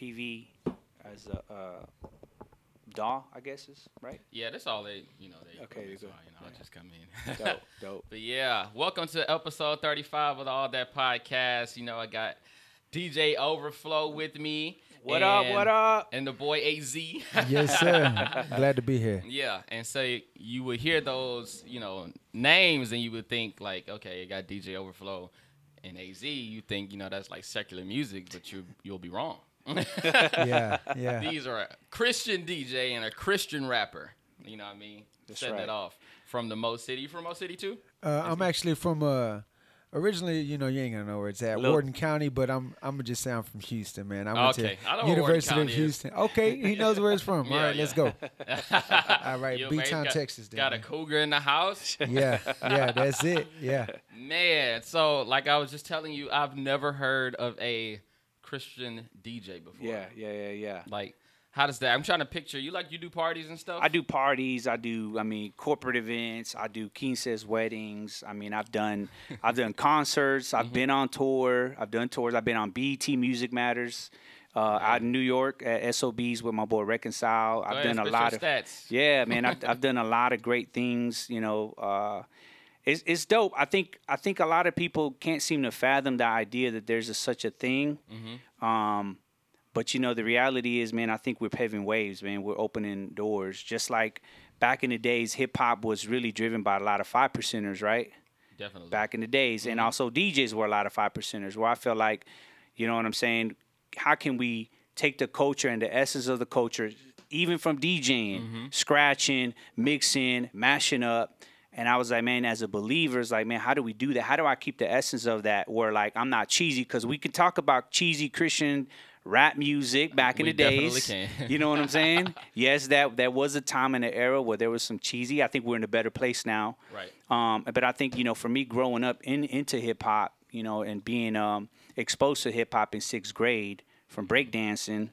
PV as a uh, DAW, I guess is right. Yeah, that's all they, you know, they. Okay, so, good. you know, I'll just come in. Dope, dope. But yeah, welcome to episode 35 of All That Podcast. You know, I got DJ Overflow with me. What up? What up? And the boy AZ. Yes, sir. Glad to be here. Yeah, and so you would hear those, you know, names, and you would think like, okay, you got DJ Overflow and AZ. You think, you know, that's like secular music, but you you'll be wrong. Yeah, yeah. These are a Christian DJ and a Christian rapper. You know what I mean? That's Setting right. it off from the Mo City. You from Mo City too? Uh, I'm actually from uh, originally, you know, you ain't gonna know where it's at, Lil- Warden County, but I'm I'm gonna just say I'm from Houston, man. I went Okay, I know to where University County of is. Houston. Okay, he knows where it's from. Yeah, All right, let's go. All right, You, B Town, Texas. Then, Got a cougar in the house. Yeah, yeah, that's it. Yeah. Man, so like I was just telling you, I've never heard of a Christian DJ before. Yeah, yeah, yeah, yeah. Like, how does that? I'm trying to picture you. Like you do parties and stuff. I do parties. I do. I mean, corporate events. I do quinces weddings. I mean, I've done. I've done concerts. I've been on tour. I've done tours. I've been on BET Music Matters. Uh, out in New York at SOBs with my boy Reconcile. I've ahead, done a lot of. stats. Yeah, man, I've, I've done a lot of great things. You know, uh, it's it's dope. I think I think a lot of people can't seem to fathom the idea that there's a, such a thing. Mm-hmm. Um, but you know, the reality is, man, I think we're paving waves, man. We're opening doors. Just like back in the days, hip hop was really driven by a lot of five percenters, right? Definitely. back in the days. And mm-hmm. also DJs were a lot of five percenters where I feel like, you know what I'm saying? How can we take the culture and the essence of the culture, even from DJing, mm-hmm. scratching, mixing, mashing up? And I was like, man, as a believer, it's like, man, how do we do that? How do I keep the essence of that where like I'm not cheesy? Because we can talk about cheesy Christian rap music back in the days. can. you know what I'm saying? yes, that that was a time in the era where there was some cheesy. I think we're in a better place now. Right. Um, but I think you know, for me, growing up in into hip hop, you know, and being um, exposed to hip hop in sixth grade from breakdancing,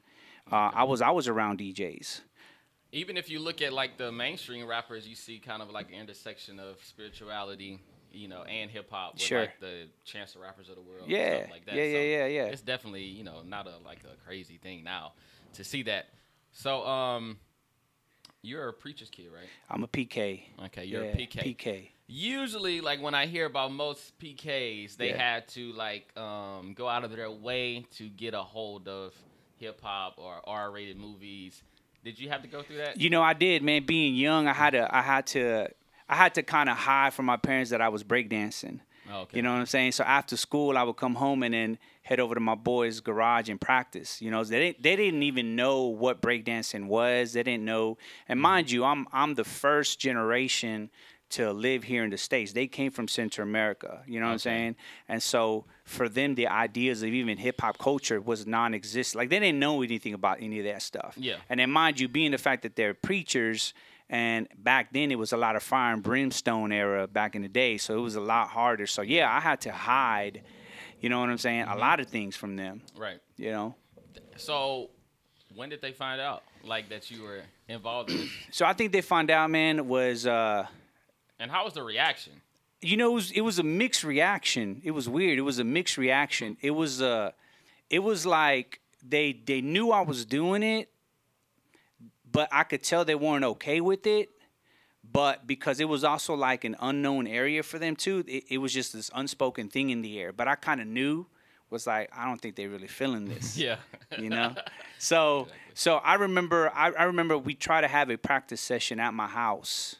uh, I was I was around DJs. Even if you look at like the mainstream rappers, you see kind of like an intersection of spirituality, you know, and hip hop with Sure. like the chance the rappers of the world. Yeah, stuff like that. yeah, yeah, So yeah, yeah. It's definitely you know not a like a crazy thing now to see that. So um, you're a preacher's kid, right? I'm a PK. Okay, you're yeah, a PK. PK. Usually, like when I hear about most PKs, they Yeah. had to like um, go out of their way to get a hold of hip hop or R-rated movies. Did you have to go through that? You know, I did, man. Being young, I had to, I had to, I had to kind of hide from my parents that I was breakdancing. Oh, okay. You know what I'm saying? So after school, I would come home and then head over to my boys' garage and practice. You know, they didn't, they didn't even know what breakdancing was. They didn't know. And mm-hmm. mind you, I'm I'm the first generation to live here in the states. They came from Central America. You know what I'm saying? And so for them, the ideas of even hip hop culture was non-existent. Like they didn't know anything about any of that stuff. Yeah. And then mind you, being the fact that they're preachers. And back then, it was a lot of fire and brimstone era back in the day, so it was a lot harder. So yeah, I had to hide, you know what I'm saying, a lot of things from them. Right. You know, So, when did they find out like that you were involved in this? so I think they found out, man, was uh, And how was the reaction? you know, it was, it was a mixed reaction. It was weird. It was a mixed reaction. It was uh, it was like they they knew I was doing it, but I could tell they weren't okay with it. But because it was also like an unknown area for them too, it, it was just this unspoken thing in the air. But I kind of knew was like I don't think they're really feeling this. Yeah. you know so so i remember I, I remember we tried to have a practice session at my house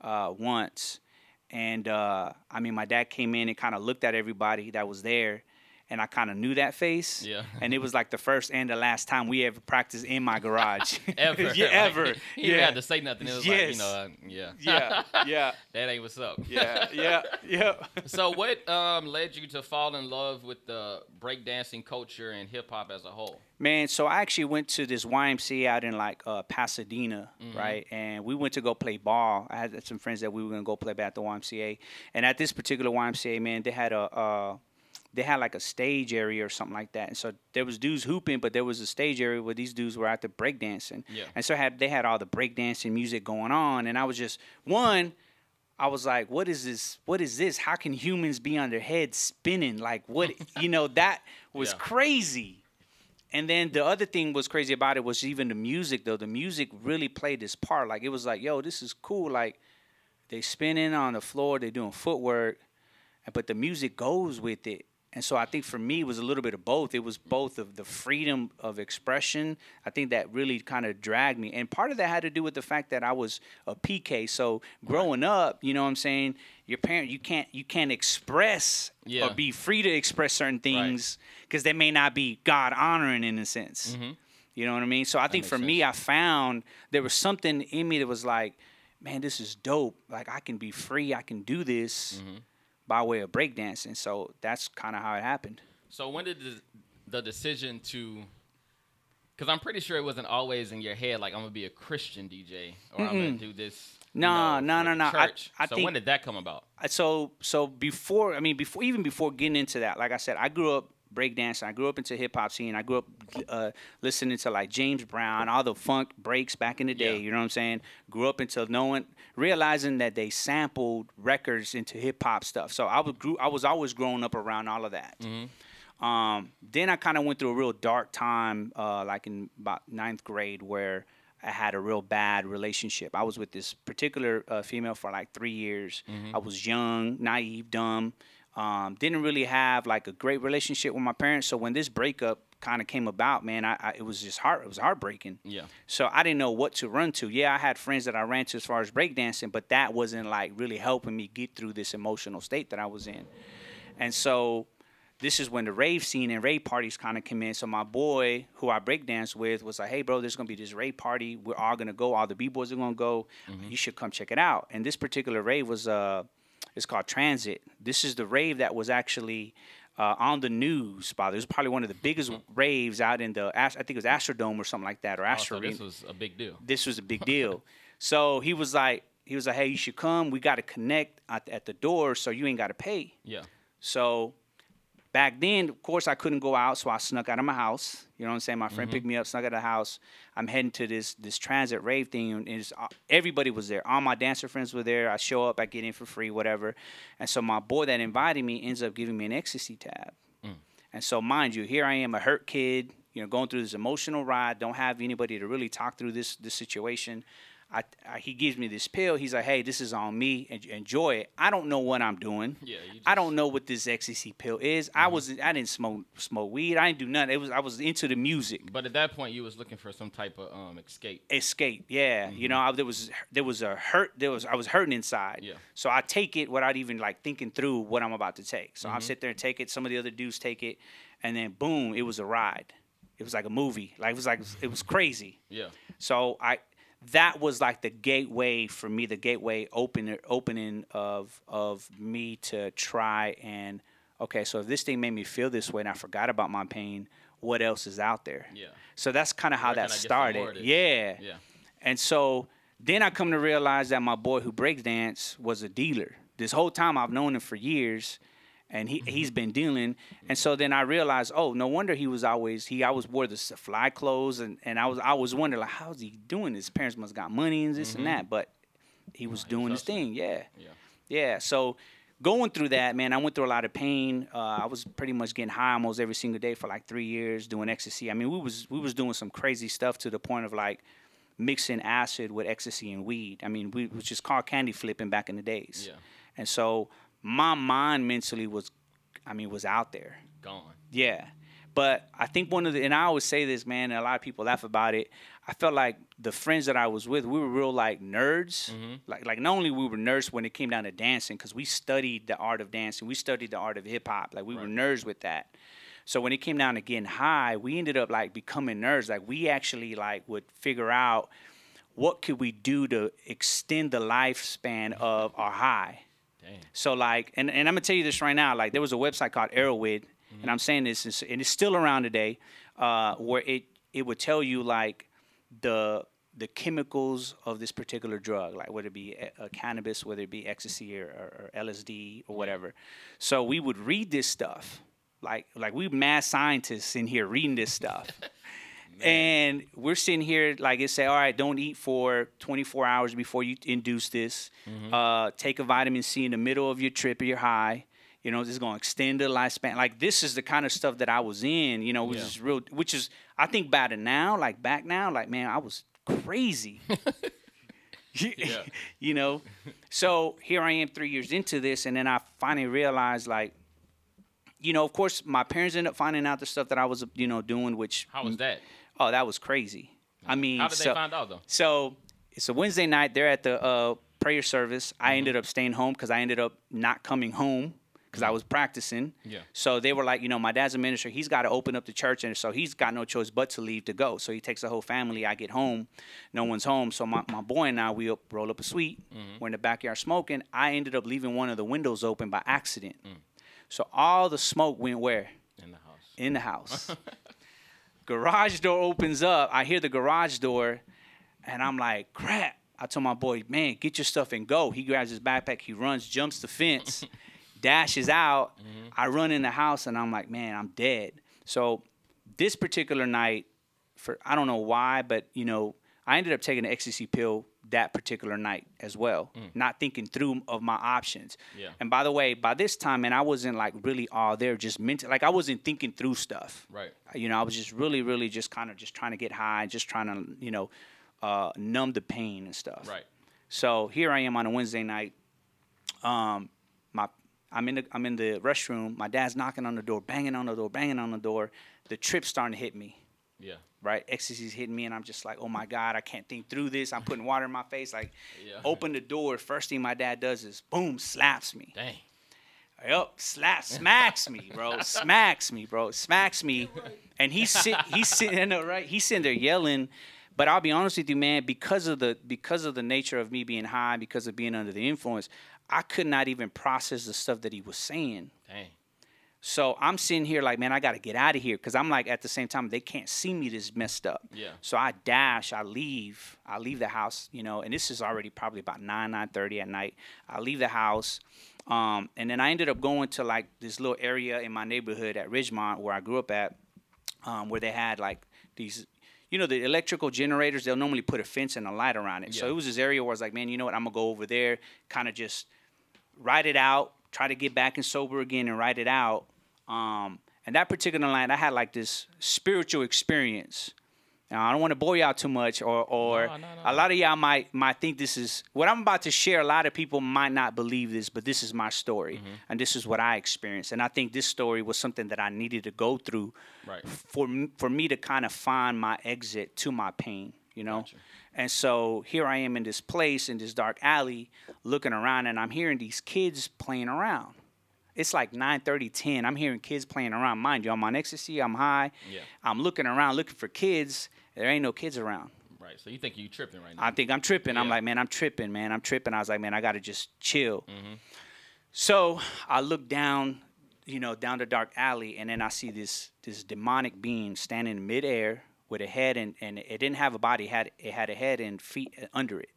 uh, once. And uh, i mean my dad came in and kind of looked at everybody that was there and i kind of knew that face Yeah. and it was like the first and the last time we ever practiced in my garage ever. yeah Like, ever He didn't yeah have to say nothing. It was Yes. like, you know, uh, yeah. yeah yeah that ain't what's up. yeah yeah yeah so what um, led you to fall in love with the breakdancing culture and hip hop as a whole? Man, so I actually went to this YMCA out in like uh, Pasadena, Mm-hmm. right? And we went to go play ball. I had some friends that we were gonna go play at the YMCA, and at this particular YMCA, man, they had a uh, they had like a stage area or something like that. And so there was dudes hooping, but there was a stage area where these dudes were out there breakdancing. Yeah. And so had they had all the breakdancing music going on, and I was just one. I was like, what is this? What is this? How can humans be on their heads spinning? Like what? you know, that was Yeah. crazy. and then the other thing was crazy about it was even the music though. The music really played this part. Like it was like, yo, this is cool. Like they spinning on the floor, they doing footwork, but the music goes with it. And so I think for me it was a little bit of both. It was both of the freedom of expression. I think that really kind of dragged me. And part of that had to do with the fact that I was a PK. So growing up, you know what I'm saying, your parent you can't you can't express Yeah. or be free to express certain things because they may not be God honoring in a sense. You know what I mean? So I think Mm-hmm. for me, I found there was something in me that was like, man, this is dope. Like I can be free. I can do this Mm-hmm. By way of breakdancing. So that's kind of how it happened. So when did the, the decision to? Because I'm pretty sure it wasn't always in your head like I'm gonna be a Christian DJ or I'm gonna do this. know, nah, for nah, nah. I- I so think- when did that come about? So so before I mean before even before getting into that, like I said, I grew up breakdancing. I grew up into hip hop scene. I grew up uh, listening to like James Brown, all the funk breaks back in the day. Yeah. You know what I'm saying? Grew up into knowing, realizing that they sampled records into hip hop stuff. So I was grew. I was always growing up around all of that. Um, then I kind of went through a real dark time, uh, like in about ninth grade, where I had a real bad relationship. I was with this particular uh, female for like three years. I was young, naive, dumb. Um, didn't really have like a great relationship with my parents. So when this breakup kind of came about, man, I, I it was just heart. It was heartbreaking. Yeah. So I didn't know what to run to. Yeah, I had friends that I ran to as far as breakdancing, but that wasn't like really helping me get through this emotional state that I was in. And so this is when the rave scene and rave parties kind of come in. So my boy, who I breakdance with, was like, "Hey, bro, there's gonna be this rave party. We're all gonna go. All the b boys are gonna go. You should come check it out." And this particular rave was uh, it's called Transit. This is the rave that was actually. Uh, on the news, by it was probably one of the biggest raves out in the I think it was Astrodome or something like that, or Oh, Astro so this was a big deal. this was a big deal. so he was like, he was like, hey, you should come. We got to connect at, at the door, so you ain't got to pay. Yeah. So back then, of course, I couldn't go out, so I snuck out of my house. You know what I'm saying? My friend picked me up, snuck out of the house. I'm heading to this this transit rave thing, and it's, uh, everybody was there. All my dancer friends were there. I show up, I get in for free, whatever. And so my boy that invited me ends up giving me an ecstasy tab. And so, mind you, here I am, a hurt kid, you know, going through this emotional ride. Don't have anybody to really talk through this this situation. I, I, he gives me this pill. He's like, "Hey, this is on me. Enjoy it." I don't know what I'm doing. Yeah, you I don't know what this ecstasy pill is. I mm-hmm. was I didn't smoke smoke weed. I didn't do nothing. It was I was into the music But at that point, you was looking for some type of um escape. escape. Yeah, you mm-hmm. know, I, there was there was a hurt. There was I was hurting inside. Yeah. So I take it without even like thinking through what I'm about to take. So I mm-hmm. sit there and take it. Some of the other dudes take it, and then boom, it was a ride. It was like a movie. Like it was like it was crazy. Yeah. So I that was like the gateway for me, the gateway opener opening of of me to try and okay, so if this thing made me feel this way and I forgot about my pain, what else is out there? Yeah. So that's kind of how that can I get some started. more of this? Yeah. Yeah. And so then I come to realize that my boy who breaks dance was a dealer. This whole time I've known him for years and he, Mm-hmm. he's been dealing. And so then I realized, oh, no wonder he was always he always wore the fly clothes and, and I was I was wondering like how's he doing this? His parents must got money and this and that. But he was doing his thing, yeah. Mm-hmm. Yeah. Yeah. So going through that, man, I went through a lot of pain. Uh, I was pretty much getting high almost every single day for like three years doing ecstasy. I mean, we was we was doing some crazy stuff to the point of like mixing acid with ecstasy and weed. I mean, we was just called candy flipping back in the days. Yeah. And so my mind mentally was, I mean, was out there. Gone. Yeah. But I think one of the, and I always say this, man, and a lot of people laugh about it. I felt like the friends that I was with, we were real like nerds. Mm-hmm. Like, like not only we were nerds when it came down to dancing, because we studied the art of dancing, we studied the art of hip hop. Like we were nerds with that. So when it came down to getting high, we ended up like becoming nerds. Like we actually like would figure out what could we do to extend the lifespan of our high. Damn. So like, and, and I'm gonna tell you this right now. Like, there was a website called Erowid, and I'm saying this, is- and it's still around today, uh, where it it would tell you like the the chemicals of this particular drug, like whether it be uh, cannabis, whether it be ecstasy or, or, or LSD or whatever. So we would read this stuff, like like we mad scientists in here reading this stuff. And we're sitting here, like it say, all right, don't eat for 24 hours before you induce this. Uh, take a vitamin C in the middle of your trip or your high. You know, this is going to extend the lifespan. Like this is the kind of stuff that I was in. You know, which Yeah. is real. Which is I think about it now, like back now, like man, I was crazy. You know, so here I am three years into this, and then I finally realized like. You know, of course, my parents ended up finding out the stuff that I was, you know, doing, which How was that? oh, that was crazy. I mean, How did so, they find out though? so it's a Wednesday night. They're at the uh, prayer service. I mm-hmm. ended up staying home because I ended up not coming home because I mm-hmm. was practicing. Yeah. So they were like, you know, my dad's a minister. He's got to open up the church, and so he's got no choice but to leave to go. So he takes the whole family. I get home, no one's home. So my, my boy and I we up, roll up a suite. Mm-hmm. We're in the backyard smoking. I ended up leaving one of the windows open by accident. Mm. So all the smoke went where? In the house. in the house. garage door opens up. I hear the garage door, and I'm like, crap. I told my boy, man, get your stuff and go. He grabs his backpack, he runs, jumps the fence, dashes out. Mm-hmm. I run in the house, and I'm like, man, I'm dead. So this particular night, for I don't know why, but you know, I ended up taking an ecstasy pill that particular night as well, not thinking through of my options. Yeah. And by the way, by this time, man, I wasn't like really all there, just mental. Like I wasn't thinking through stuff. Right. You know, I was just really, really just kind of just trying to get high, just trying to, you know, uh, numb the pain and stuff. Right. So here I am on a Wednesday night. Um, my I'm in the I'm in the restroom. My dad's knocking on the door, banging on the door, banging on the door. The trip's starting to hit me. Yeah. Right, ecstasy's hitting me, and I'm just like, oh my god, I can't think through this. I'm putting water in my face. Like, Yeah. open the door. First thing my dad does is boom, slaps me. Dang. Yup, slap, smacks me, bro. Smacks me, bro. Smacks me, and he's sit, he's sitting in there, right? He's sitting there yelling. But I'll be honest with you, man. Because of the because of the nature of me being high, because of being under the influence, I could not even process the stuff that he was saying. Dang. So I'm sitting here like, man, I got to get out of here because I'm like, at the same time, they can't see me this messed up. Yeah. So I dash, I leave, I leave the house, you know, and this is already probably about nine, nine thirty at night. I leave the house, um, and then I ended up going to like this little area in my neighborhood at Ridgemont where I grew up at, um, where they had like these. You know the electrical generators. They'll normally put a fence and a light around it. Yeah. So it was this area where I was like, man, you know what? I'm gonna go over there, kind of just write it out, try to get back and sober again and write it out. Um, and that particular night, I had like this spiritual experience. Now, I don't want to bore y'all too much, or or No, no, no. a lot of y'all might might think this is what I'm about to share. A lot of people might not believe this, but this is my story, Mm-hmm. and this is what I experienced. And I think this story was something that I needed to go through Right. for for me to kind of find my exit to my pain, you know. Gotcha. And so here I am in this place in this dark alley, looking around, and I'm hearing these kids playing around. It's like 9 30, 10. I'm hearing kids playing around. Mind you, I'm on ecstasy, I'm high. Yeah. I'm looking around looking for kids. There ain't no kids around. Right. So you think you tripping right now? I think I'm tripping. I'm like, man, I'm tripping, man. I'm tripping. I was like, man, I gotta just chill. Mm-hmm. So I look down, you know, down the dark alley, and then I see this this demonic being standing in midair with a head and and it didn't have a body. It had it had a head and feet uh, under it.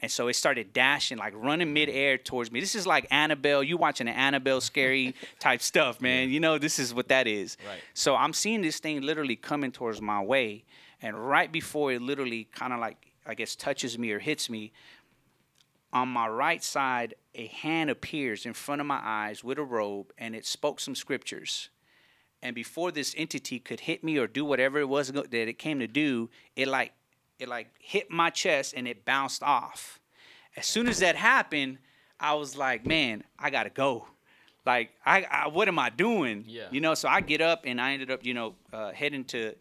And so it started dashing, like running mm. midair towards me. This is like Annabelle. You watching an Annabelle scary type stuff, man. You know, this is what that is. Right. So I'm seeing this thing literally coming towards my way. And right before it literally kind of like, I guess, touches me or hits me, on my right side, a hand appears in front of my eyes with a robe and it spoke some scriptures. And before this entity could hit me or do whatever it was that it came to do, it like it like hit my chest and it bounced off. As soon as that happened, I was like, man, I gotta go. Like, I, I what am I doing? Yeah. You know, so I get up and I ended up, you know, uh, heading to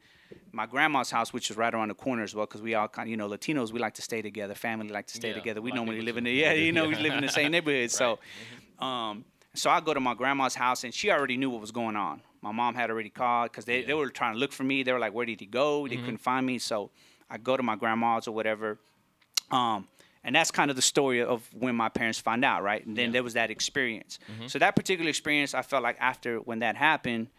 my grandma's house, which is right around the corner as well, because we all kind, you know, Latinos, we like to stay together. Family like to stay Yeah, together. We normally live in the yeah, you know, we live in the same neighborhood. So, um, so I go to my grandma's house, and she already knew what was going on. My mom had already called because they, they were trying to look for me. They were like, "Where did he go?" They mm-hmm. couldn't find me. So I go to my grandma's or whatever. Um, and that's kind of the story of when my parents found out, right? And then Yeah. there was that experience. Mm-hmm. So that particular experience, I felt like after when that happened,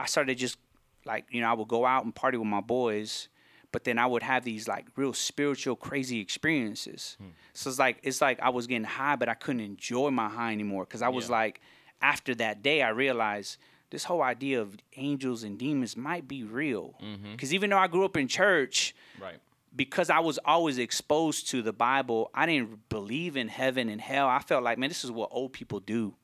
I started just like you know I would go out and party with my boys, but then I would have these like real spiritual crazy experiences. Hmm. So it's like it's like I was getting high, but I couldn't enjoy my high anymore because I was Yeah. like, after that day, I realized this whole idea of angels and demons might be real. Mm-hmm. Because even though I grew up in church, Right. because I was always exposed to the Bible, I didn't believe in heaven and hell. I felt like, man, this is what old people do.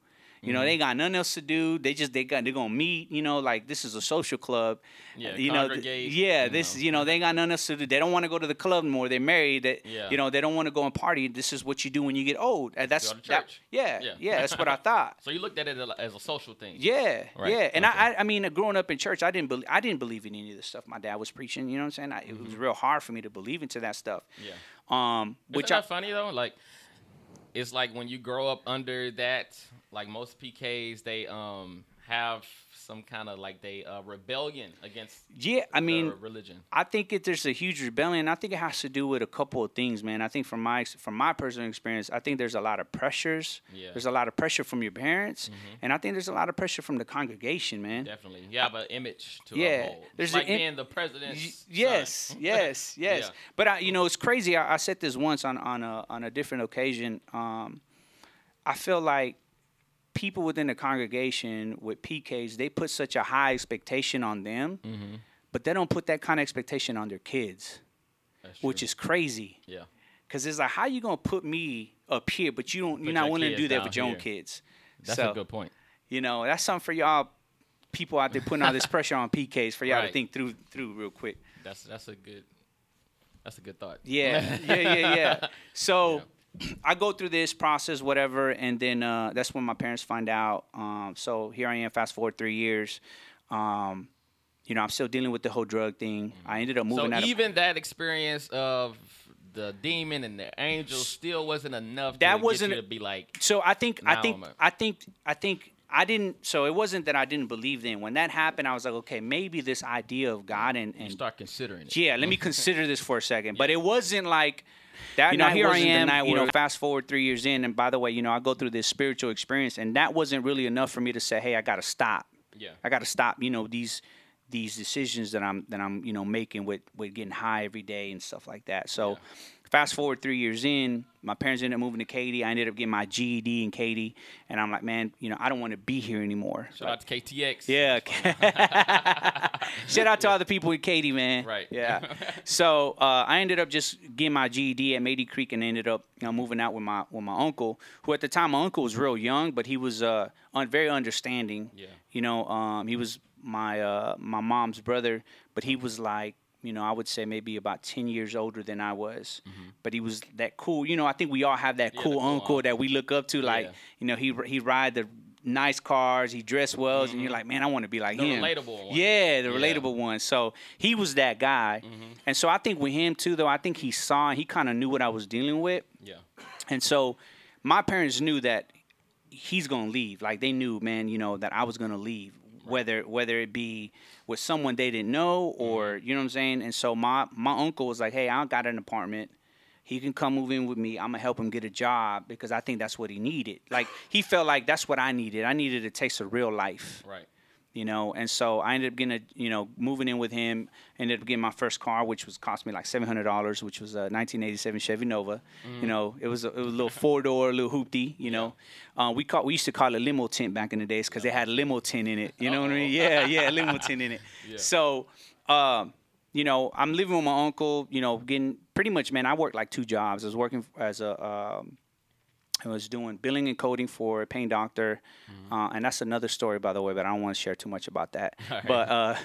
You know, they got nothing else to do. They just they got they're gonna meet. You know, like this is a social club. Yeah, you know, th- yeah. you This know. you know they got nothing else to do. They don't want to go to the club anymore. They're married. That Yeah. you know they don't want to go and party. This is what you do when you get old. And that's that- yeah, Yeah. yeah, That's what I thought. So you looked at it as a social thing. Yeah, Right, yeah, and okay. I, I, I mean, growing up in church, I didn't believe, I didn't believe in any of the stuff my dad was preaching. You know what I'm saying? I, it Mm-hmm. was real hard for me to believe into that stuff. Yeah. Um, Which Isn't I, that funny though? Like, it's like when you grow up under that. Like most PKs, they um have some kind of like they uh, rebellion against yeah, I mean, religion. I think it, there's a huge rebellion. I think it has to do with a couple of things, man. I think from my from my personal experience, I think there's a lot of pressures. Yeah. Mm-hmm. There's a lot of pressure from your parents, and I think there's a lot of pressure from the congregation, man. Definitely, you have an image to Yeah, uphold. there's like im- being the president Y-. Yes, yes, yes. Yeah. But I, you know, it's crazy. I, I said this once on on a on a different occasion. Um, I feel like people within the congregation with PKs, they put such a high expectation on them, Mm-hmm. but they don't put that kind of expectation on their kids, which is crazy. yeah. Cause it's like, how you gonna put me up here, but you don't, you're not willing to do that with your own kids. That's so, a good point. You know, that's something for y'all people out there putting all this pressure on PKs for y'all to think through through real quick. That's that's a good. That's a good thought. Yeah, yeah, yeah, yeah. So I go through this process, whatever, and then uh, that's when my parents find out. Um, so here I am, fast forward three years. Um, you know, I'm still dealing with the whole drug thing. I ended up So moving out. of, even that experience of the demon and the angel still wasn't enough. That to wasn't- get you to be like. so I think, I think, I'm a- I think, I think. I didn't. So it wasn't that I didn't believe then. When that happened, I was like, okay, maybe this idea of God and, You start considering it. Yeah, let me consider this for a second. But it wasn't like that You know, here I am, you know- fast forward three years in, and by the way, you know, I go through this spiritual experience, and that wasn't really enough for me to say, hey, I got to stop. Yeah. I got to stop. You know these these decisions that I'm that I'm you know making with with getting high every day and stuff like that. So. Fast forward three years in, my parents ended up moving to Katy. I ended up getting my GED in Katy, and I'm like, man, you know, I don't want to be here anymore. Shout out to KTX. Yeah. Shout out to all the people with Katy, man. Right. Yeah. So uh, I ended up just getting my GED at Mayde Creek and ended up you know, moving out with my with my uncle, who at the time my uncle was real young, but he was uh, un- very understanding. Yeah. You know, um, he was my uh, my mom's brother, but he was like. You know, I would say maybe about ten years older than I was, but he was that cool. You know, I think we all have that Mm-hmm. Yeah, cool cool uncle that we look up to. Like, Yeah. you know, he he ride the nice cars, he dressed well, and you're like, man, I want to be like The him. relatable one. Yeah, the Yeah. relatable one. So he was that guy, and so I think with him too, though, I think he saw, he kind of knew what I was dealing with, Yeah. and so my parents knew that he's gonna leave. Like they knew, man, you know, that I was gonna leave, whether whether it be with someone they didn't know mm-hmm. or you know what I'm saying. And so my my uncle was like, hey, I got an apartment. He can come move in with me. I'm gonna help him get a job because I think that's what he needed. Like he felt like that's what I needed. I needed a taste of real life Right. You know. And so I ended up getting a, you know, moving in with him. Ended up getting my first car, which was cost me like seven hundred dollars, which was a 1987 Chevy Nova. You know, it was a, it was a little four door, a little hoopty. You know, uh, we call we used to call it limo tent back in the days because they had limo tent in it. You know what I mean? Yeah, yeah, limo tent in it. Yeah. So. Um, you know, I'm living with my uncle. You know, getting pretty much, man. I worked like two jobs. I was working as a um, I was doing billing and coding for a pain doctor, uh, and that's another story, by the way. But I don't want to share too much about that. Alright. But uh,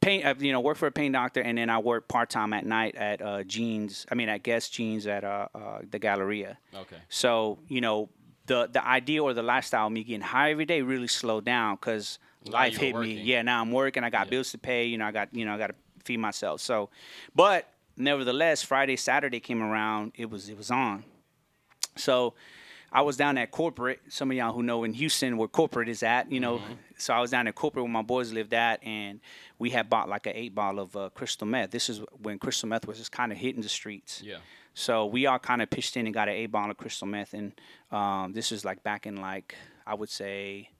pain, uh, you know, work for a pain doctor, and then I work part time at night at uh, Jeans. I mean, at Guess Jeans at uh, uh, the Galleria. Okay. So you know, the the idea or the lifestyle of me getting high every day really slowed down because life hit were me. Yeah, now I'm working. I got Yeah. bills to pay. You know, I got you know I got to feed myself. So, but nevertheless, Friday Saturday came around. It was it was on. So. I was down at corporate. Some of y'all who know in Houston where corporate is at, you know. Mm-hmm. So I was down at corporate where my boys lived at, and we had bought like an eight ball of uh, crystal meth. This is when crystal meth was just kind of hitting the streets. Yeah. So we all kind of pitched in and got an eight ball of crystal meth, and um, this is like back in like I would say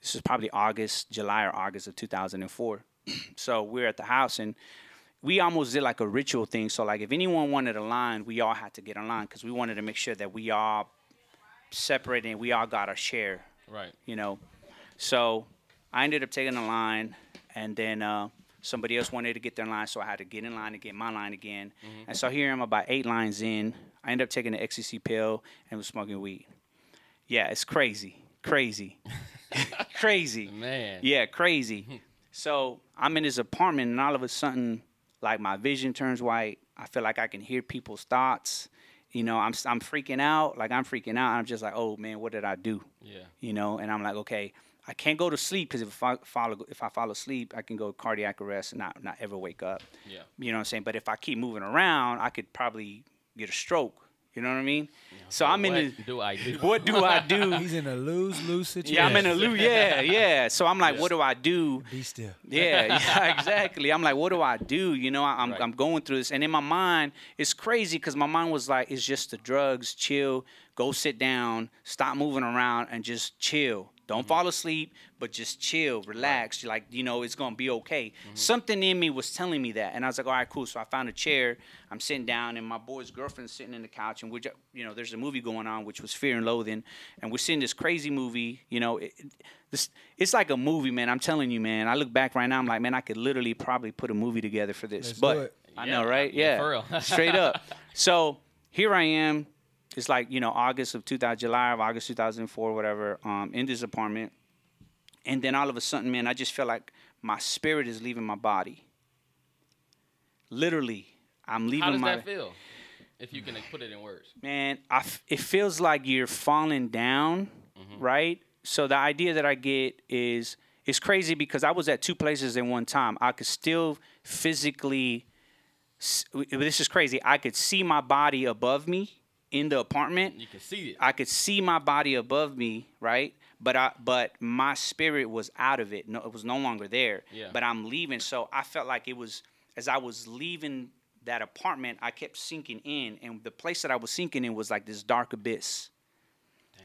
this is probably August, July or August of 2004. so we're at the house and we almost did like a ritual thing. So like if anyone wanted a line, we all had to get a line because we wanted to make sure that we all separated and we all got our share Right. you know. So I ended up taking the line, and then uh, somebody else wanted to get their line, so I had to get in line to get my line again. And so here I'm about eight lines in. I ended up taking the ecstasy pill and was smoking weed. Yeah, it's crazy. crazy, crazy. Man. Yeah, crazy. so I'm in this apartment, and all of a sudden, like my vision turns white. I feel like I can hear people's thoughts. You know, I'm I'm freaking out. Like I'm freaking out. I'm just like, oh man, what did I do? Yeah. You know, and I'm like, okay, I can't go to sleep because if I follow if I fall asleep, I can go cardiac arrest and not not ever wake up. Yeah. You know what I'm saying? But if I keep moving around, I could probably get a stroke. You know what I mean? so I'm in what the do I do? what do I do? He's in a lose lose situation. Yeah, I'm in a lose. Yeah, yeah. So I'm like, Yes. what do I do? Be still. Yeah, yeah, exactly. I'm like, what do I do? You know, I'm Right. I'm going through this, and in my mind, it's crazy because my mind was like, it's just the drugs. Chill, go sit down, stop moving around, and just chill. Don't mm-hmm. fall asleep, but just chill, relax. Like you know, it's gonna be okay. Mm-hmm. Something in me was telling me that, and I was like, all right, cool. So I found a chair. I'm sitting down, and my boy's girlfriend's sitting in the couch, and we're ju- you know, there's a movie going on, which was Fear and Loathing, and we're seeing this crazy movie. You know, it, it- this it's like a movie, man. I'm telling you, man. I look back right now, I'm like, man, I could literally probably put a movie together for this. Let's but do it. I Yeah, know, right? yeah, Yeah, for real. straight up. So here I am. It's like you know August of 2000, July of August 2004, whatever. Um, in this apartment, and then all of a sudden, man, I just feel like my spirit is leaving my body. Literally, I'm leaving my. How does my that feel? If you can put it in words. man I f- it feels like you're falling down right so the idea that i get is it's crazy because i was at two places at one time i could still physically s- this is crazy i could see my body above me in the apartment You can see it. I could see my body above me, right? But I but my spirit was out of it. No, it was no longer there. Yeah. But I'm leaving, so I felt like it was as I was leaving that apartment, I kept sinking in, and the place that I was sinking in was like this dark abyss.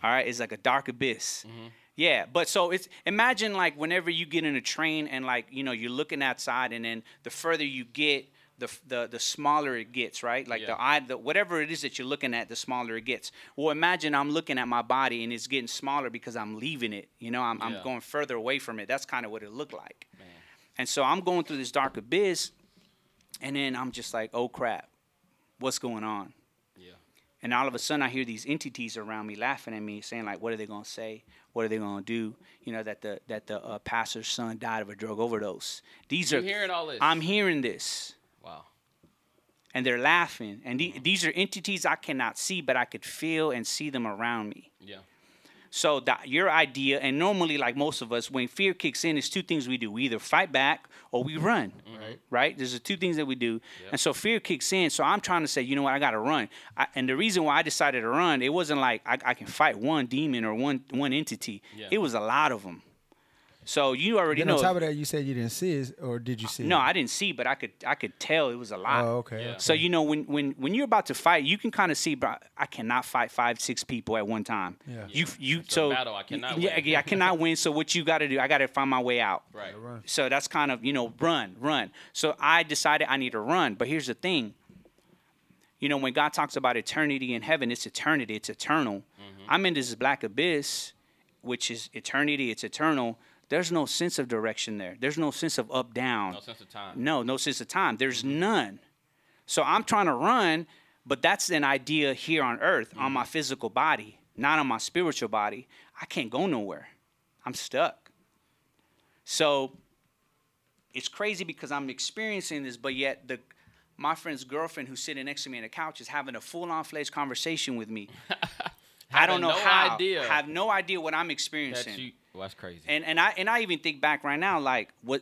All right, it's like a dark abyss. Mm-hmm. Yeah, but so it's imagine like whenever you get in a train and like you know you're looking outside, and then the further you get, the the the smaller it gets, right? Like Yeah. the eye, the whatever it is that you're looking at, the smaller it gets. Well, imagine I'm looking at my body and it's getting smaller because I'm leaving it. You know, I'm I'm going further away from it. That's kind of what it looked like. Man. And so I'm going through this dark abyss, and then I'm just like, oh crap, what's going on? Yeah. And all of a sudden, I hear these entities around me laughing at me, saying like, "What are they gonna say? What are they gonna do? You know that the that the uh, pastor's son died of a drug overdose. These You are hearing all this? I'm hearing this, Wow. and they're laughing. And the, these are entities I cannot see, but I could feel and see them around me. Yeah. So that your idea, and normally, like most of us, when fear kicks in, it's two things we do: we either fight back or we run. Right. Right? There's the two things that we do, Yep. and so fear kicks in. So I'm trying to say, you know what? I got to run. I, and the reason why I decided to run, it wasn't like I, I can fight one demon or one one entity. Yeah. It was a lot of them. So you already Then know. on top of that, you said you didn't see it, or did you see it? no, it? I didn't see, but I could I could tell it was a lot. Oh, okay. Yeah. okay. So you know when when when you're about to fight, you can kind of see, bro. I cannot fight five six people at one time. Yeah. You you It's a so battle. I cannot yeah, win. I cannot win. So what you got to do? I got to find my way out. Right. So that's kind of you know run run. So I decided I need to run. But here's the thing. You know when God talks about eternity in heaven, it's eternity. It's eternal. Mm-hmm. I'm in this black abyss, which is eternity. It's eternal. There's no sense of direction there. There's no sense of up down. No sense of time. No, no sense of time. There's mm-hmm. none. So I'm trying to run, but that's an idea here on earth on my mm-hmm. physical body, not on my spiritual body. I can't go nowhere. I'm stuck. So it's crazy because I'm experiencing this, but yet the my friend's girlfriend who's sitting next to me on the couch is having a full-on fledged conversation with me. I don't know no how. idea I have no idea what I'm That experiencing. you. Well, that's crazy. And and I and I even think back right now, like what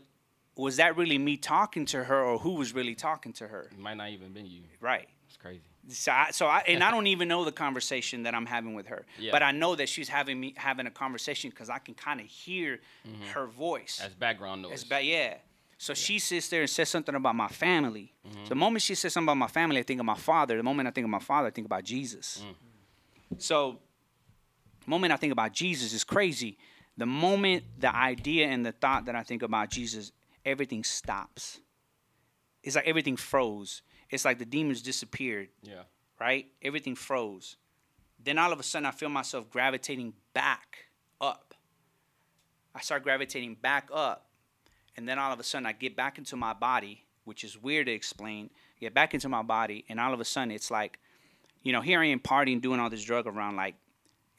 was that really me talking to her, or who was really talking to her? it might not even been you. Right. It's crazy. So I, so I and I don't even know the conversation that I'm having with her, Yeah. but I know that she's having me having a conversation because I can kind of hear her voice. As background noise. It's ba- yeah. So she sits there and says something about my family. Mm-hmm. The moment she says something about my family, I think of my father. The moment I think of my father, I think about Jesus. Mm. So the moment I think about Jesus is crazy. The moment the idea and the thought that I think about Jesus, everything stops. It's like everything froze. It's like the demons disappeared, yeah. right? Everything froze. Then all of a sudden, I feel myself gravitating back up. I start gravitating back up. And then all of a sudden, I get back into my body, which is weird to explain. I get back into my body, and all of a sudden, it's like, you know, here I am partying, doing all this drug around like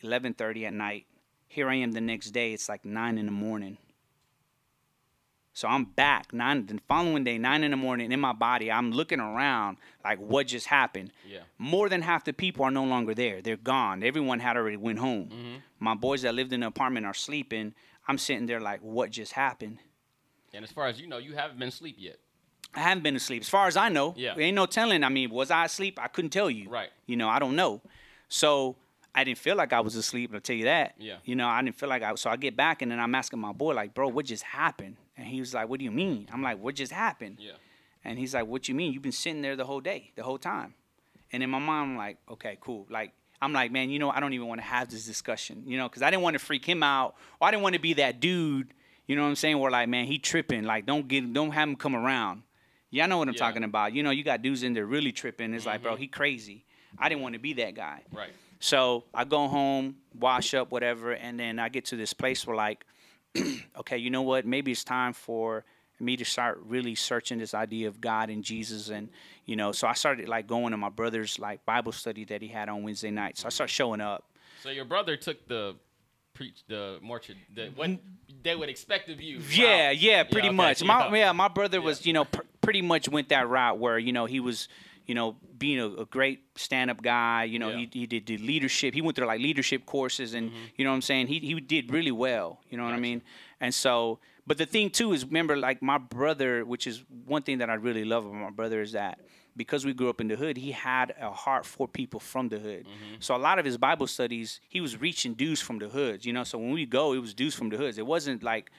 11:30 at night. Here I am the next day. It's like nine in the morning. So I'm back nine the following day, nine in the morning in my body. I'm looking around like what just happened. Yeah. More than half the people are no longer there. They're gone. Everyone had already went home. Mm-hmm. My boys that lived in the apartment are sleeping. I'm sitting there like, what just happened? And as far as you know, you haven't been asleep yet. I haven't been asleep. As far as I know, Yeah. ain't no telling. I mean, was I asleep? I couldn't tell you. Right. You know, I don't know. So I didn't feel like I was asleep. I'll tell you that. Yeah. You know, I didn't feel like I. So I get back and then I'm asking my boy, like, bro, what just happened? And he was like, what do you mean? I'm like, what just happened? Yeah. And he's like, what you mean? You've been sitting there the whole day, the whole time. And in my mind, I'm like, okay, cool. Like, I'm like, man, you know, I don't even want to have this discussion, you know, because I didn't want to freak him out, or I didn't want to be that dude, you know what I'm saying? Where like, man, he tripping, like, don't get, don't have him come around. Yeah, I know what I'm Yeah. Mm-hmm. talking about. You know, you got dudes in there really tripping. It's like, bro, he crazy. I didn't want to be that guy. Right. So I go home, wash up, whatever, and then I get to this place where like, okay, you know what? Maybe it's time for me to start really searching this idea of God and Jesus, and you know, so I started like going to my brother's like Bible study that he had on Wednesday night. So I started showing up. So your brother took the preach the more tra- the what mm-hmm. they would expect of you. Yeah, Wow. yeah, pretty okay, much. My yeah. yeah, my brother was, Yeah. you know, pr- pretty much went that route where you know he was, you know, being a, a great stand-up guy. You know, Yeah. he he did, did leadership. He went through like leadership courses, and you know what I'm saying. He he did really well. You know what I Mm-hmm. Mean? And so, but the thing too is, remember, like my brother, which is one thing that I really love about my brother is that because we grew up in the hood, he had a heart for people from the hood. Mm-hmm. So a lot of his Bible studies, he was reaching dudes from the hoods. You know, so when we go, it was dudes from the hoods. It wasn't like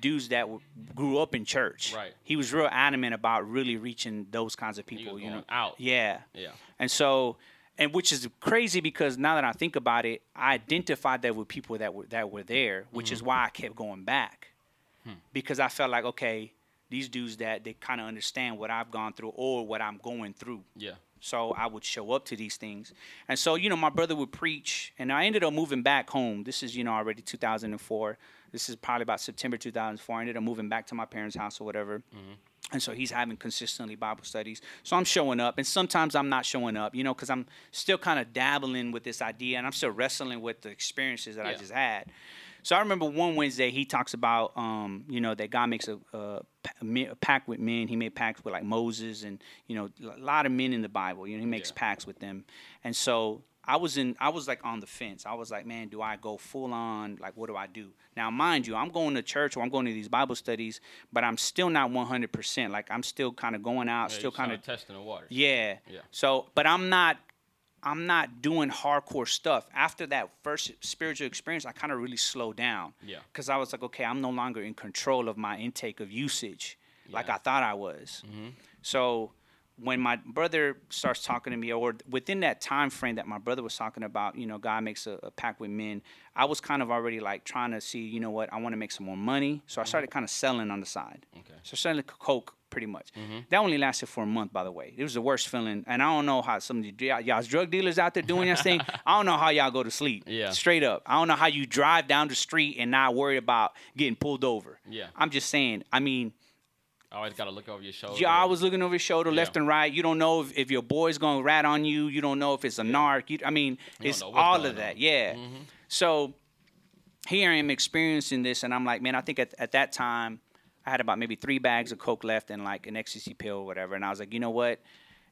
dudes that w- grew up in church. Right. He was real adamant about really reaching those kinds of people. you know, out. Yeah. Yeah. And so, and which is crazy because now that I think about it, I identified that with people that were that were there, which Mm-hmm. is why I kept going back Hmm. because I felt like okay, these dudes that they kind of understand what I've gone through or what I'm going through. Yeah. So I would show up to these things. And so, you know, my brother would preach, and I ended up moving back home. This is, you know, already 2004. This is probably about September 2004. I ended up moving back to my parents' house or whatever. And so he's having consistently Bible studies. So I'm showing up, and sometimes I'm not showing up, you know, because I'm still kind of dabbling with this idea, and I'm still wrestling with the experiences that I just had. So I remember one Wednesday he talks about, um, you know, that God makes a, a, pa- a me- a pact with men. He made pacts with like Moses and you know a lot of men in the Bible. You know, he makes Yeah. pacts with them, and so I was in. I was like on the fence. I was like, man, do I go full on? Like, what do I do? Now, mind you, I'm going to church or I'm going to these Bible studies, but I'm still not 100. percent Like, I'm still kind of going out, Yeah, still kind of testing the water. yeah. Yeah. So, but I'm not I'm not doing hardcore stuff. After that first spiritual experience, I kind of really slowed down. Yeah. Cuz I was like, okay, I'm no longer in control of my intake of usage like I thought I was. Mm-hmm. So, when my brother starts talking to me or within that time frame that my brother was talking about, you know, God makes a, a pact with men, I was kind of already like trying to see, you know what, I want to make some more money. So I started kind of selling on the side. Mm-hmm. Okay. So selling coke pretty much. Mm-hmm. That only lasted for a month, by the way. It was the worst feeling, and I don't know how some of y'all- y'all's drug dealers out there doing this thing. I don't know how y'all go to sleep. Yeah. Straight up, I don't know how you drive down the street and not worry about getting pulled over. Yeah. I'm just saying. I mean, Always got to look over your shoulder. yeah, I was looking over your shoulder, left and right. You don't know if, if your boy's gonna rat on you. You don't know if it's a narc. You, I mean, don't it's all of that. on. Yeah. Mm-hmm. So here I am experiencing this, and I'm like, man, I think at, at that time I had about maybe three bags of coke left and like an ecstasy pill or whatever, and I was like, you know what?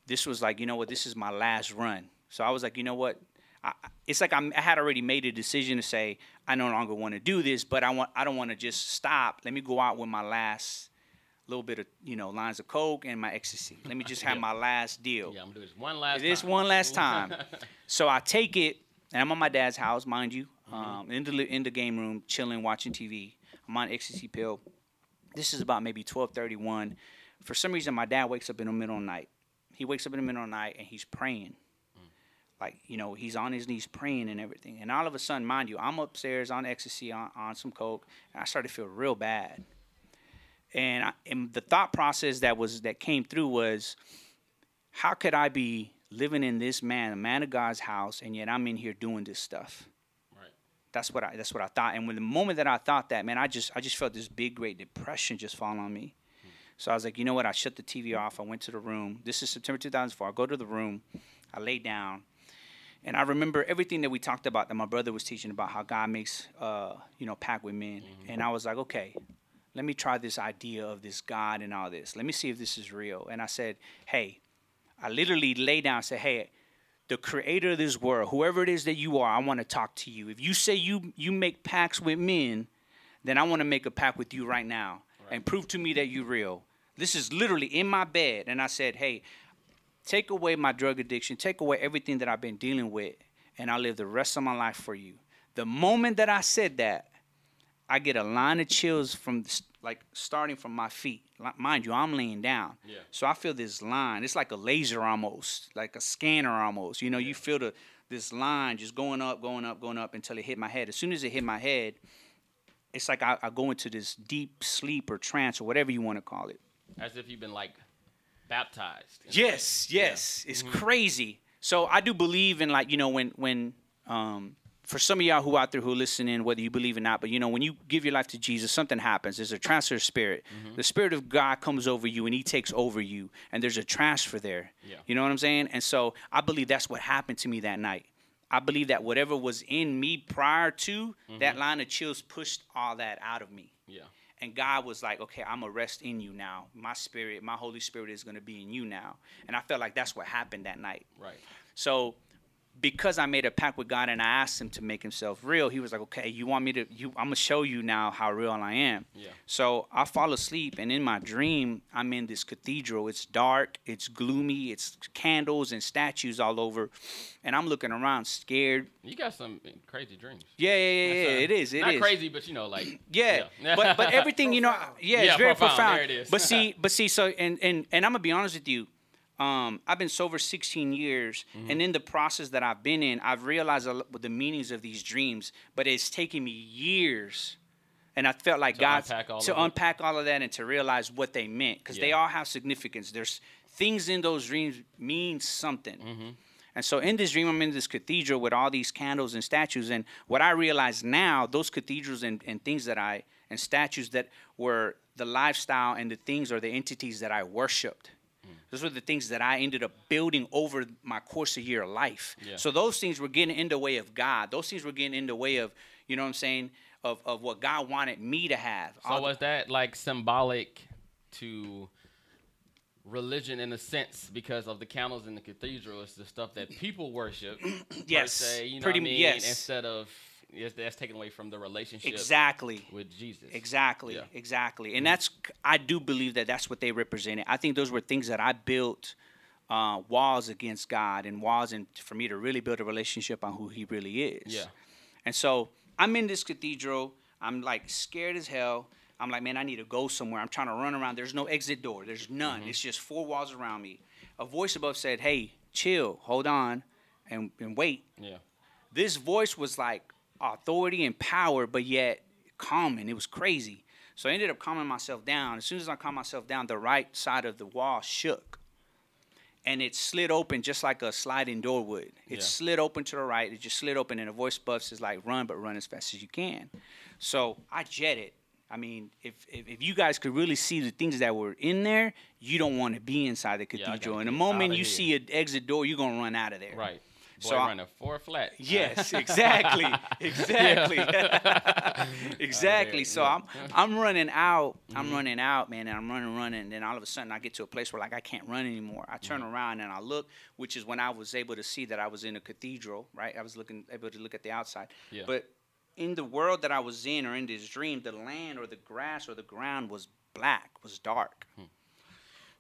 This was like, you know what? This is my last run. So I was like, you know what? I, I- it's like I'm, I had already made a decision to say I no longer want to do this, but I want I don't want to just stop. Let me go out with my last little bit of you know lines of coke and my ecstasy. Let me just have Yeah. my last deal. Yeah, I'm gonna do this one last. This time. one last time. so I take it, and I'm on my dad's house, mind you, Mm-hmm. um, in the in the game room, chilling, watching TV. I'm on ecstasy pill. This is about maybe 12:31. For some reason, my dad wakes up in the middle of the night. He wakes up in the middle of the night and he's praying. Like you know, he's on his knees praying and everything. And all of a sudden, mind you, I'm upstairs on ecstasy, on, on some coke, and I started to feel real bad. And, I, and the thought process that was that came through was, how could I be living in this man, a man of God's house, and yet I'm in here doing this stuff? Right. That's what I that's what I thought. And when the moment that I thought that, man, I just I just felt this big great depression just fall on me. So I was like, you know what? I shut the TV off. I went to the room. This is September 2004. I go to the room. I lay down, And I remember everything that we talked about that my brother was teaching about how God makes, uh, you know, pack with men. And I was like, okay, let me try this idea of this God and all this. Let me see if this is real. And I said, hey, I literally lay down and said, hey, the creator of this world, whoever it is that you are, I want to talk to you. If you say you you make pacts with men, then I want to make a pact with you right now and prove to me that you're real. This is literally in my bed. And I said, hey, take away my drug addiction, take away everything that I've been dealing with, and I'll live the rest of my life for you. The moment that I said that, I get a line of chills from like starting from my feet. Mind you, I'm laying down. Yeah. So I feel this line. It's like a laser almost, like a scanner almost. You know, you feel the this line just going up, going up, going up until it hit my head. As soon as it hit my head, it's like I, I go into this deep sleep or trance or whatever you want to call it. As if you've been like baptized. Yes, way. Yeah. yes, it's crazy. So I do believe in like you know when when um for some of y'all who out there who are listening, whether you believe or not, but you know when you give your life to Jesus, something happens. There's a transfer of spirit. Mm-hmm. The spirit of God comes over you and He takes over you, and there's a transfer there. Yeah. You know what I'm saying? And so I believe that's what happened to me that night. I believe that whatever was in me prior to that line of chills pushed all that out of me. Yeah. And God was like, okay, I'm to rest in you now. My spirit, my Holy Spirit is going to be in you now. And I felt like that's what happened that night. Right. So because I made a pact with God and I asked him to make himself real, he was like, okay, you want me to, you, I'm going to show you now how real I am. Yeah. So I fall asleep, and in my dream, I'm in this cathedral. It's dark, it's gloomy, it's candles and statues all over. And I'm looking around scared. You got some crazy dreams. Yeah, yeah, yeah, yeah. It is. It not is. crazy, but you know, like Yeah, but but everything you know, yeah, Yeah, it's very profound. profound. There it is. But see, but see, so and and and I'm gonna be honest with you. Um, I've been sober 16 years, Mm-hmm. and in the process that I've been in, I've realized a lot, the meanings of these dreams. But it's taken me years, and I felt like To God unpack to it. unpack all of that and to realize what they meant, because they all have significance. There's things in those dreams mean something. Mm-hmm. And so in this dream, I'm in this cathedral with all these candles and statues. And what I realize now, those cathedrals and, and things that I, and statues that were the lifestyle and the things or the entities that I worshiped. Mm. Those were the things that I ended up building over my course of year life. Yeah. So those things were getting in the way of God. Those things were getting in the way of, you know what I'm saying, of, of what God wanted me to have. So All the- was that like symbolic to religion in a sense because of the candles in the cathedral? It's the stuff that people worship. Yes, se, you know pretty I mean? yes. Instead of that's taken away from the relationship exactly. with Jesus. Exactly, Yeah. exactly, and that's I do believe that that's what they represented. I think those were things that I built uh, walls against God and walls, and for me to really build a relationship on who He really is. Yeah. And so I'm in this cathedral. I'm like scared as hell. I'm like, man, I need to go somewhere. I'm trying to run around. There's no exit door. There's none. It's just four walls around me. A voice above said, "Hey, chill, hold on, and and wait." Yeah. this voice was like authority and power, but yet calming. It was crazy. So I ended up calming myself down. As soon as I calmed myself down, the right side of the wall shook. And it slid open just like a sliding door would. It Yeah. slid open to the right. It just slid open, and a voice above says like, "Run, but run as fast as you can." So I jetted. I mean, if, if if you guys could really see the things that were in there, you don't want to be inside the cathedral. gotta and the moment you see an exit door, you're gonna run out of there. Right. Boy So I- running four flat. Yes, exactly, exactly, exactly. Oh, so I'm I'm running out. I'm mm-hmm. running out, man, and I'm running, running. And then all of a sudden, I get to a place where like I can't run anymore. I turn mm-hmm. around and I look, which is when I was able to see that I was in a cathedral. Right, I was looking able to look at the outside. Yeah. But in the world that I was in, or in this dream, the land or the grass or the ground was black, was dark. Hmm.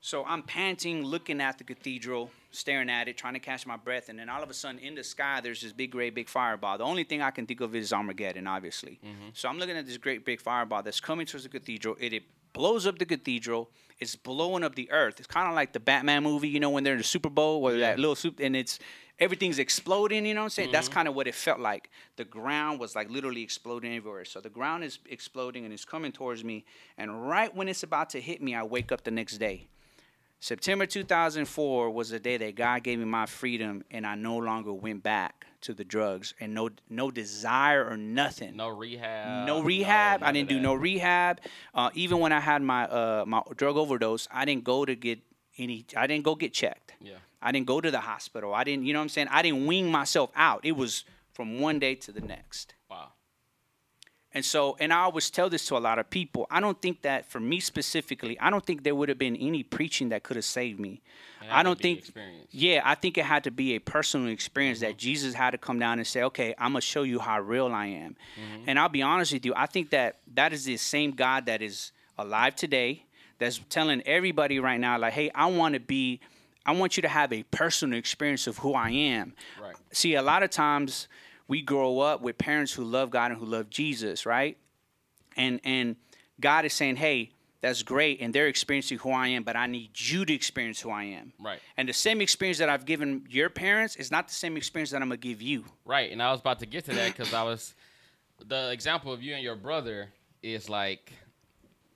So I'm panting, looking at the cathedral, staring at it, trying to catch my breath, and then all of a sudden, in the sky, there's this big, great, big fireball. The only thing I can think of is Armageddon, obviously. Mm-hmm. So I'm looking at this great, big fireball that's coming towards the cathedral. It, it blows up the cathedral. It's blowing up the earth. It's kind of like the Batman movie, you know, when they're in the Super Bowl, where that little soup, and it's everything's exploding. You know what I'm saying? That's mm-hmm. kind of what it felt like. The ground was like literally exploding everywhere. So the ground is exploding and it's coming towards me. And right when it's about to hit me, I wake up the next day. September 2004 was the day that God gave me my freedom, and I no longer went back to the drugs and no no desire or nothing. No rehab. No rehab. I didn't do no rehab. Uh, even when I had my uh, my drug overdose, I didn't go to get any. I didn't go get checked. Yeah. I didn't go to the hospital. I didn't. You know what I'm saying? I didn't wing myself out. It was from one day to the next. Wow. And so, and I always tell this to a lot of people. I don't think that for me specifically, I don't think there would have been any preaching that could have saved me. I don't think. Yeah, I think it had to be a personal experience Mm-hmm. that Jesus had to come down and say, "Okay, I'm gonna show you how real I am." Mm-hmm. And I'll be honest with you, I think that that is the same God that is alive today, that's telling everybody right now, like, "Hey, I want to be, I want you to have a personal experience of who I am." Right. See, a lot of times we grow up with parents who love God and who love Jesus, right? And and God is saying, "Hey, that's great," and they're experiencing who I am, but I need you to experience who I am. Right. And the same experience that I've given your parents is not the same experience that I'm gonna give you. Right, and I was about to get to that because I was the example of you and your brother is like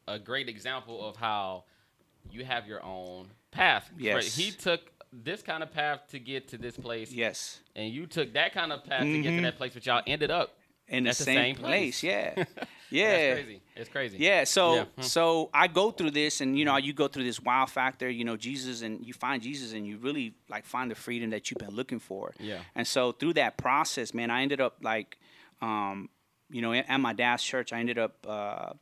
a great example of how you have your own path. Right, Yes. he took this kind of path to get to this place, Yes. and you took that kind of path to get to that place, but y'all ended up. In the At the same, same place. place. Yeah. That's crazy. It's crazy. Yeah, so Yeah. Hmm. so I go through this, and you know, you go through this wow factor. You know, Jesus, and you find Jesus, and you really like find the freedom that you've been looking for. Yeah. And so through that process, man, I ended up like, um, you know, at, at my dad's church, I ended up uh,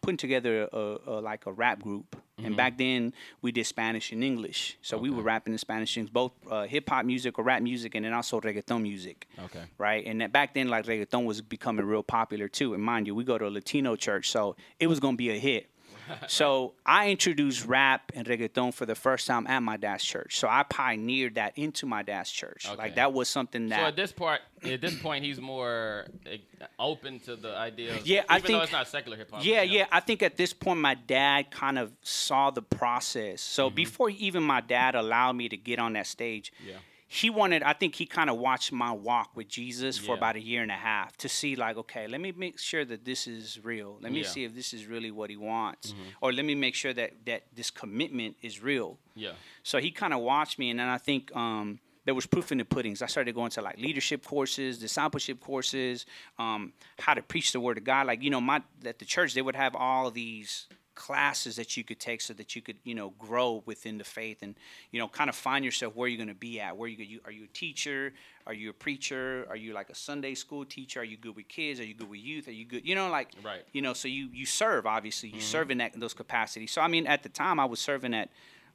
putting together a, a like a rap group. Mm-hmm. And back then, we did Spanish and English, so we were rapping in Spanish things, both uh, hip hop music or rap music, and then also reggaeton music Okay. right? And that back then, like reggaeton was becoming real popular too. And mind you, we go to a Latino church, so it was gonna be a hit. so I introduced rap and reggaeton for the first time at my dad's church. So I pioneered that into my dad's church. Okay. Like that was something that. So at this part, at this point, he's more eh, open to the idea. Of, Yeah, I even though it's not secular hip hop. yeah, know. yeah. I think at this point, my dad kind of saw the process. So Mm-hmm. before even my dad allowed me to get on that stage, Yeah. He wanted i think he kind of watched my walk with jesus for about a year and a half to see like okay let me make sure that this is real let me Yeah. Mm-hmm. see if this is really what he wants or let me make sure that that this commitment is real Yeah. so he kind of watched me and then i think um there was proof in the puddings. I started going to like leadership courses, discipleship courses, um, how to preach the word of God. Like you know, my at the church they would have all these classes that you could take so that you could you know grow within the faith and you know kind of find yourself where you're going to be at. Where you, you are you a teacher? Are you a preacher? Are you like a Sunday school teacher? Are you good with kids? Are you good with youth? Are you good? You know, like Right. you know. So you you serve obviously. You Mm-hmm. serve in that in those capacities. So I mean, at the time I was serving at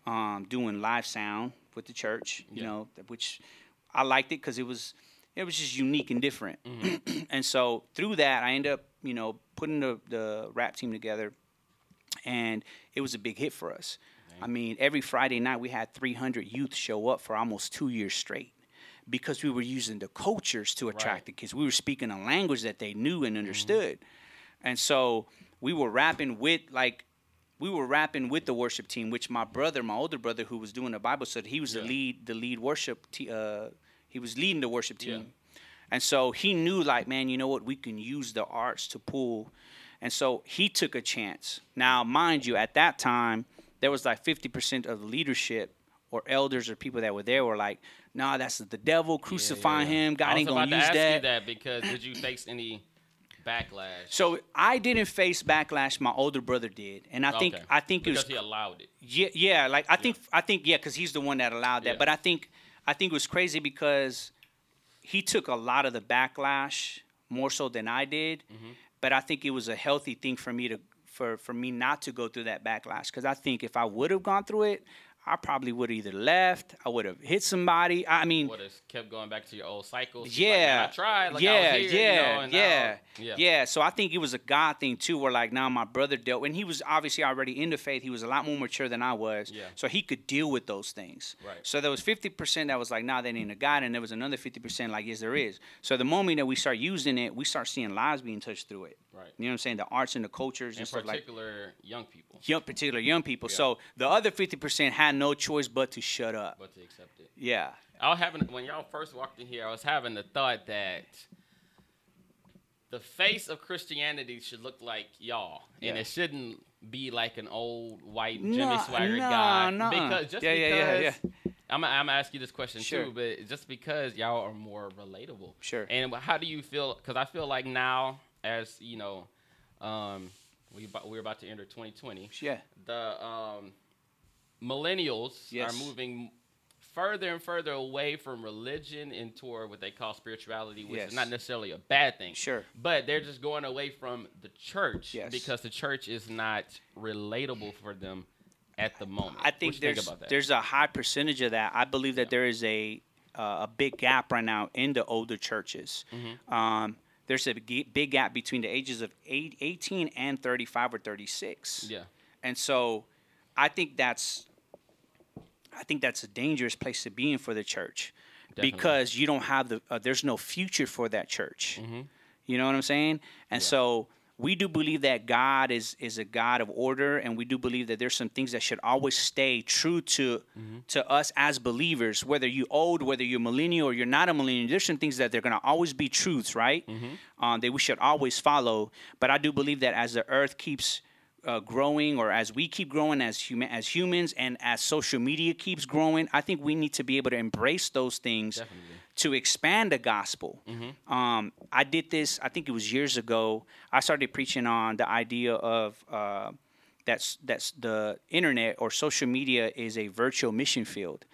um, doing live sound with the church. You Yeah. know, which I liked it because it was it was just unique and different. Mm-hmm. and so through that, I ended up you know putting the the rap team together, and it was a big hit for us. I mean, every Friday night we had 300 youth show up for almost two years straight because we were using the cultures to attract Right. the kids. We were speaking a language that they knew and understood. And so we were rapping with like we were rapping with the worship team, which my brother, my older brother, who was doing the Bible study, he was the lead, the lead worship. Te- uh, he was leading the worship Yeah. team, and so he knew, like, man, you know what? We can use the arts to pull, and so he took a chance. Now, mind you, at that time, there was like fifty percent of the leadership or elders or people that were there were like, nah, that's the devil crucifying Yeah, yeah. him. God ain't use to ask that. you that because did you face any backlash? So I didn't face backlash. My older brother did, and I think Okay. I think because it was he allowed it. yeah, yeah. Like I think I think yeah, because he's the one that allowed that. Yeah. But I think I think it was crazy because he took a lot of the backlash more so than I did. Mm-hmm. But I think it was a healthy thing for me to for for me not to go through that backlash. Because I think if I would have gone through it, I probably would have either left, I would have hit somebody. I mean, Would have kept going back to your old cycles. Like, yeah, man, I tried. Like, yeah, I was here, yeah, you know, yeah, yeah, yeah. So I think it was a God thing too, where like now my brother dealt, and he was obviously already in the faith. He was a lot more mature than I was, Yeah. so he could deal with those things. Right. So there was fifty percent that was like, nah, that ain't a God, and there was another fifty percent like, yes, there is. So the moment that we start using it, we start seeing lives being touched through it. Right. You know what I'm saying? The arts and the cultures In and stuff like particular, young people, young, particular young people. Yeah. So the other fifty percent had no choice but to shut up. but to accept it. Yeah. I was having when y'all first walked in here, I was having the thought that the face of Christianity should look like y'all, and it shouldn't be like an old white Jimmy Nah, Swaggart nah, guy. nuh-uh. Because just Yeah, yeah, yeah, because I'm, I'm gonna ask you this question Sure. too, but just because y'all are more relatable. Sure. And how do you feel? Because I feel like now, as you know, um, we about, we're about to enter 2020 Yeah. the um millennials Yes. are moving further and further away from religion and toward what they call spirituality, which Yes. is not necessarily a bad thing. Sure. But they're just going away from the church Yes. because the church is not relatable for them at the moment. I think there's think about that? there's a high percentage of that. I believe that there is a uh, a big gap right now in the older churches. Mm-hmm. Um, there's a big gap between the ages of eight, 18 and 35 or 36. yeah. And so I think that's I think that's a dangerous place to be in for the church Definitely. because you don't have the uh, there's no future for that church. Mm-hmm. You know what I'm saying? And so we do believe that God is is a God of order, and we do believe that there's some things that should always stay true to Mm-hmm. to us as believers, whether you old, whether you're millennial or you're not a millennial. There's some things that they're gonna always be truths, right? Mm-hmm. Um, that we should always follow. But I do believe that as the earth keeps uh, growing, or as we keep growing as human as humans, and as social media keeps growing, I think we need to be able to embrace those things Definitely. to expand the gospel. Um, I did this, I think it was years ago. I started preaching on the idea of uh, that's that's the internet or social media is a virtual mission field.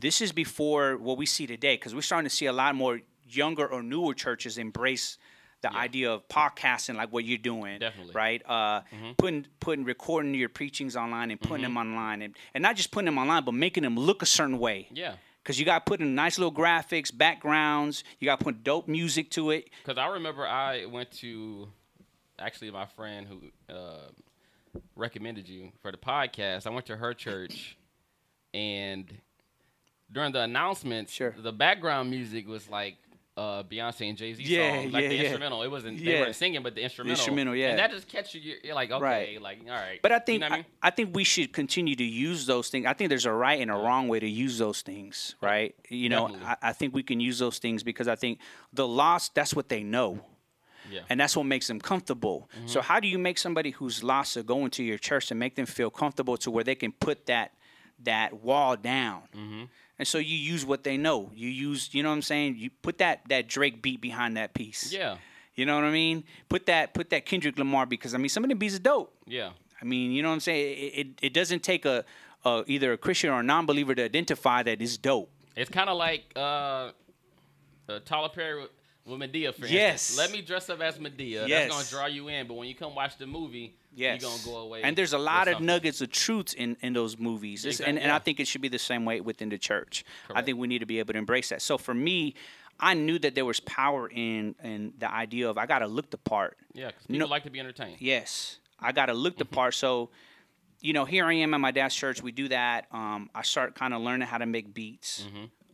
This is before what we see today because we're starting to see a lot more younger or newer churches embrace the idea of podcasting like what you're doing Definitely. right uh, putting putting recording your preachings online and putting them online and, and not just putting them online but making them look a certain way Yeah. because you got to put in nice little graphics, backgrounds. You got to put dope music to it. Because I remember I went to actually my friend who uh, recommended you for the podcast. I went to her church, and during the announcements, Sure. the background music was like uh, Beyonce and Jay Z Yeah, songs, like yeah, the yeah. instrumental. It wasn't they weren't singing, but the instrumental. instrumental, yeah. And that just catches you. You're like, okay, Right. like all right. But I You think know what I mean? I, I think we should continue to use those things. I think there's a right and a wrong way to use those things, right? You know, I, I think we can use those things because I think the lost that's what they know. yeah. and that's what makes them comfortable. Mm-hmm. So how do you make somebody who's lost to go into your church and make them feel comfortable to where they can put that that wall down? Mm-hmm. And so you use what they know. You use, you know what I'm saying? You put that that Drake beat behind that piece. yeah. You know what I mean? Put that put that Kendrick Lamar because I mean some of them beats are dope. Yeah. I mean, you know what I'm saying? It it, it doesn't take a, a either a Christian or a non-believer to identify that it's dope. It's kind of like uh, uh, Tyler Perry with, Madea, for Yes. instance. Let me dress up as Madea. Yes. That's gonna draw you in. But when you come watch the movie, Yes. you're gonna go away. And there's a lot of something. nuggets of truths in, in those movies. It's- and, and I think it should be the same way within the church. Correct. I think we need to be able to embrace that. So for me, I knew that there was power in in the idea of I gotta look the part. Yeah, because people No- like to be entertained. Yes, I got to look the part. So, you know, here I am at my dad's church. We do that. Um, I start kind of learning how to make beats.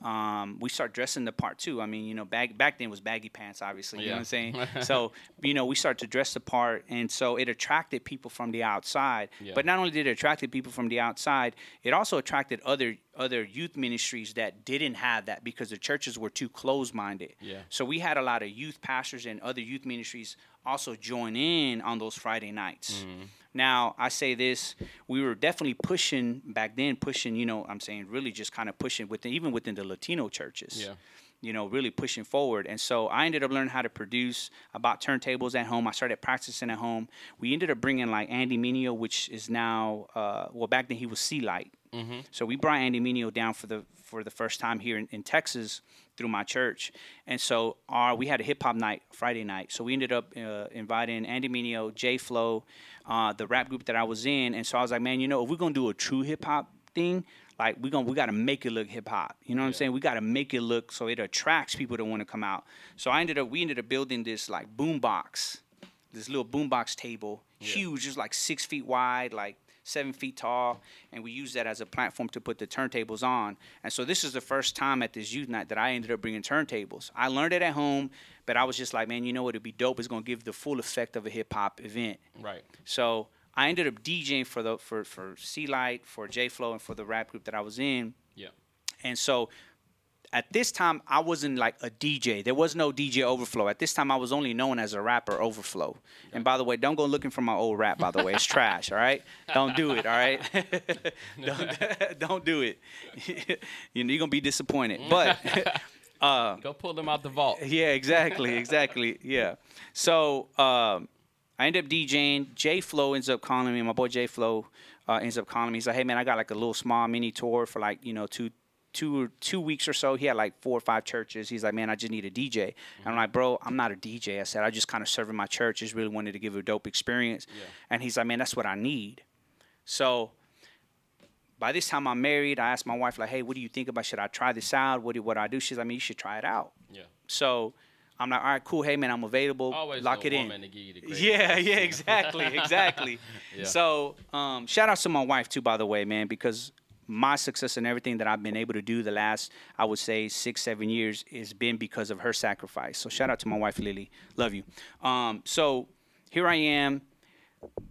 Um, we start dressing the part too. I mean, you know, back back then was baggy pants, obviously. You know what I'm saying? so, you know, we start to dress the part, and so it attracted people from the outside. Yeah. But not only did it attract people from the outside, it also attracted other other youth ministries that didn't have that because the churches were too closed minded. Yeah. So we had a lot of youth pastors and other youth ministries also join in on those Friday nights. Mm-hmm. Now, I say this, we were definitely pushing back then, pushing, you know, I'm saying really just kind of pushing within, even within the Latino churches. Yeah. You know, really pushing forward. And so I ended up learning how to produce. I bought turntables at home. I started practicing at home. We ended up bringing like Andy Mineo, which is now, uh, well, back then he was C-Lite. Mm-hmm. So we brought Andy Mineo down for the for the first time here in, in Texas through my church, and so our we had a hip hop night Friday night. So we ended up uh, inviting Andy Mineo, J Flow, uh, the rap group that I was in, and so I was like, man, you know, if we're gonna do a true hip hop thing, like we gonna we gotta make it look hip hop. You know what I'm saying? We gotta make it look so it attracts people to want to come out. So I ended up we ended up building this like boom box, this little boombox table, huge, just like six feet wide, like seven feet tall, and we use that as a platform to put the turntables on. And so this is the first time at this youth night that I ended up bringing turntables. I learned it at home, but I was just like, man, you know what? It'd be dope. It's gonna give the full effect of a hip hop event. Right. So I ended up DJing for the for for C-Lite, for J Flow, and for the rap group that I was in. Yeah. And so at this time, I wasn't like a DJ. There was no DJ Overflow. At this time, I was only known as a rapper Overflow. And by the way, don't go looking for my old rap, by the way. It's trash, all right? Don't do it, all right? don't, don't do it. you know, you're going to be disappointed. But Go pull them out the vault. yeah, exactly, exactly. Yeah. So um, I end up DJing. J Flow ends up calling me. My boy J Flow uh, ends up calling me. He's like, "Hey man, I got like a little small mini tour for like you know two two or two weeks or so. He had like four or five churches. He's like, man, I just need a DJ. And I'm like, bro, I'm not a DJ. I said, I just kind of serve in my church. Just really wanted to give a dope experience. Yeah. And he's like, man, that's what I need. So by this time I'm married. I asked my wife like, hey, what do you think about? Should I try this out? What do what do I do? She's like, mean, you should try it out. Yeah. So I'm like, all right, cool. Hey man, I'm available. Always Lock it in. woman to give you the Yeah, yeah, exactly, exactly. Yeah. So, um, shout out to my wife too, by the way, man, because my success and everything that I've been able to do the last, I would say, six, seven years has been because of her sacrifice. So, shout out to my wife, Lily. Love you. Um, so, here I am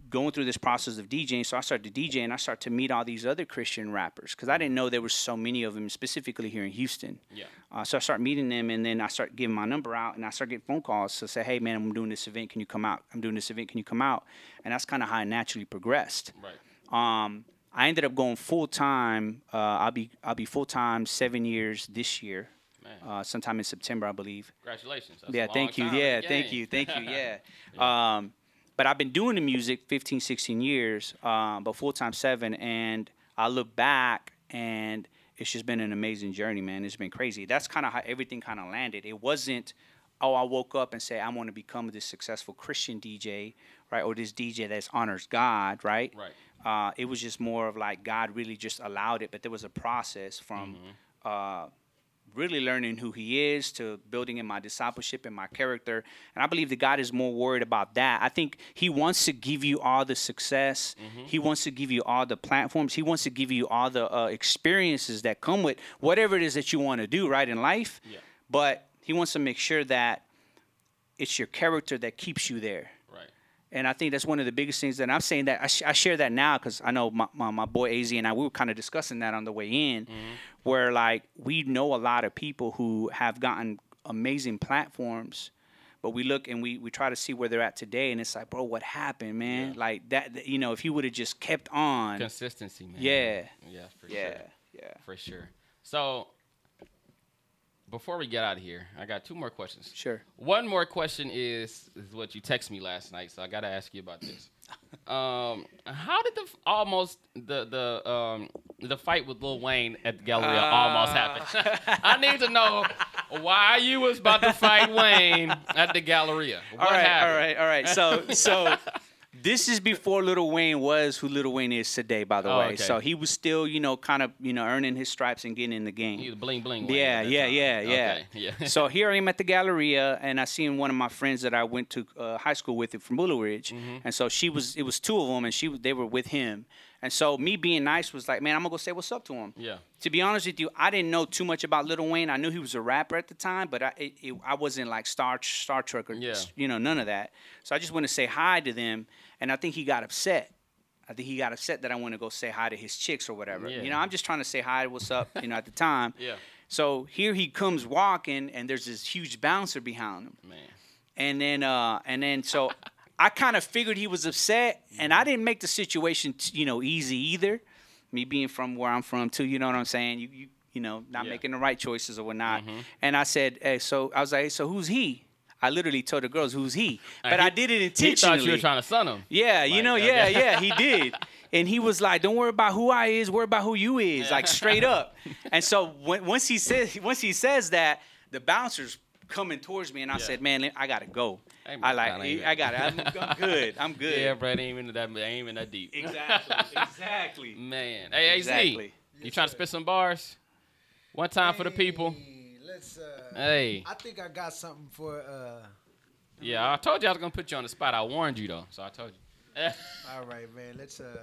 going through this process of DJing. So I started to DJ and I started to meet all these other Christian rappers because I didn't know there were so many of them specifically here in Houston. Yeah. Uh, so I start meeting them, and then I start giving my number out, and I start getting phone calls to say, "Hey, man, I'm doing this event. Can you come out? I'm doing this event. Can you come out?" And that's kind of how I naturally progressed. Right. Um, I ended up going full time. Uh, I'll be I'll be full time seven years this year, uh, sometime in September, I believe. Congratulations. That's yeah, thank you. Yeah, thank you. Thank you. Yeah. Um, but I've been doing the music 15, 16 years, um, but full time seven. And I look back and it's just been an amazing journey, man. It's been crazy. That's kind of how everything kind of landed. It wasn't, oh, I woke up and say, I want to become this successful Christian DJ, right? Or this DJ that honors God, right? Right. Uh, it was just more of like God really just allowed it, but there was a process from Mm-hmm. uh, really learning who He is to building in my discipleship and my character. And I believe that God is more worried about that. I think He wants to give you all the success, Mm-hmm. He wants to give you all the platforms, He wants to give you all the uh, experiences that come with whatever it is that you want to do, right, in life. Yeah. But He wants to make sure that it's your character that keeps you there. And I think that's one of the biggest things that I'm saying that I, sh- I share that now because I know my, my, my boy AZ and I, we were kind of discussing that on the way in, mm-hmm. where like we know a lot of people who have gotten amazing platforms, but we look and we, we try to see where they're at today. And it's like, bro, what happened, man? Yeah. Like that, that- you know, if he would have just kept on. Consistency, man. Yeah. Yeah, for yeah. sure. Yeah. For sure. So before we get out of here, I got two more questions. Sure. One more question is is what you texted me last night, so I got to ask you about this. Um, how did the almost the the um the fight with Lil Wayne at the Galleria almost happen? I need to know why you was about to fight Wayne at the Galleria. What all right, happened? all right, all right. So, so this is before Little Wayne was who Little Wayne is today. By the Oh, way, okay. so he was still, you know, kind of, you know, earning his stripes and getting in the game. He was bling bling. Yeah, yeah, yeah, yeah. Okay, yeah. so here I am at the Galleria, and I seen one of my friends that I went to uh, high school with from Willowridge, Mm-hmm. and so she was. It was two of them, and she they were with him, and so me being nice was like, man, I'm gonna go say what's up to him. yeah. To be honest with you, I didn't know too much about Little Wayne. I knew he was a rapper at the time, but I it, it, I wasn't like Star Star Trek or Yeah. you know none of that. So I just went to say hi to them, and I think he got upset. I think he got upset that I went to go say hi to his chicks or whatever. Yeah. You know, I'm just trying to say hi, what's up, you know, at the time. Yeah. So here he comes walking, and there's this huge bouncer behind him, Man. and then uh, and then so I kind of figured he was upset, and I didn't make the situation you know easy either. Me being from where I'm from too, you know what I'm saying? You you you know not Yeah. Mm-hmm. making the right choices or whatnot. And I said, hey, so I was like, so who's he? I literally told the girls who's he, Uh, but he- I did it He intentionally. thought you were trying to son him. Yeah, you know, okay. yeah, yeah, he did. And he was like, "Don't worry about who I is, worry about who you is." Like straight up. And so when, once he says once he says that, the bouncers coming towards me, and I Yeah. said, "Man, I gotta go. Hey, I like, I I got it. I'm, I'm good. I'm good." Yeah, bro, it ain't even that, it ain't even that deep. Exactly. Exactly. Man, hey, AZ, Exactly. you trying to spit some bars? One time for the people. Let's. Uh, Hey, I think I got something for. Uh, yeah, I told you I was gonna put you on the spot. I warned you though, so I told you. all right, man. Let's. Uh,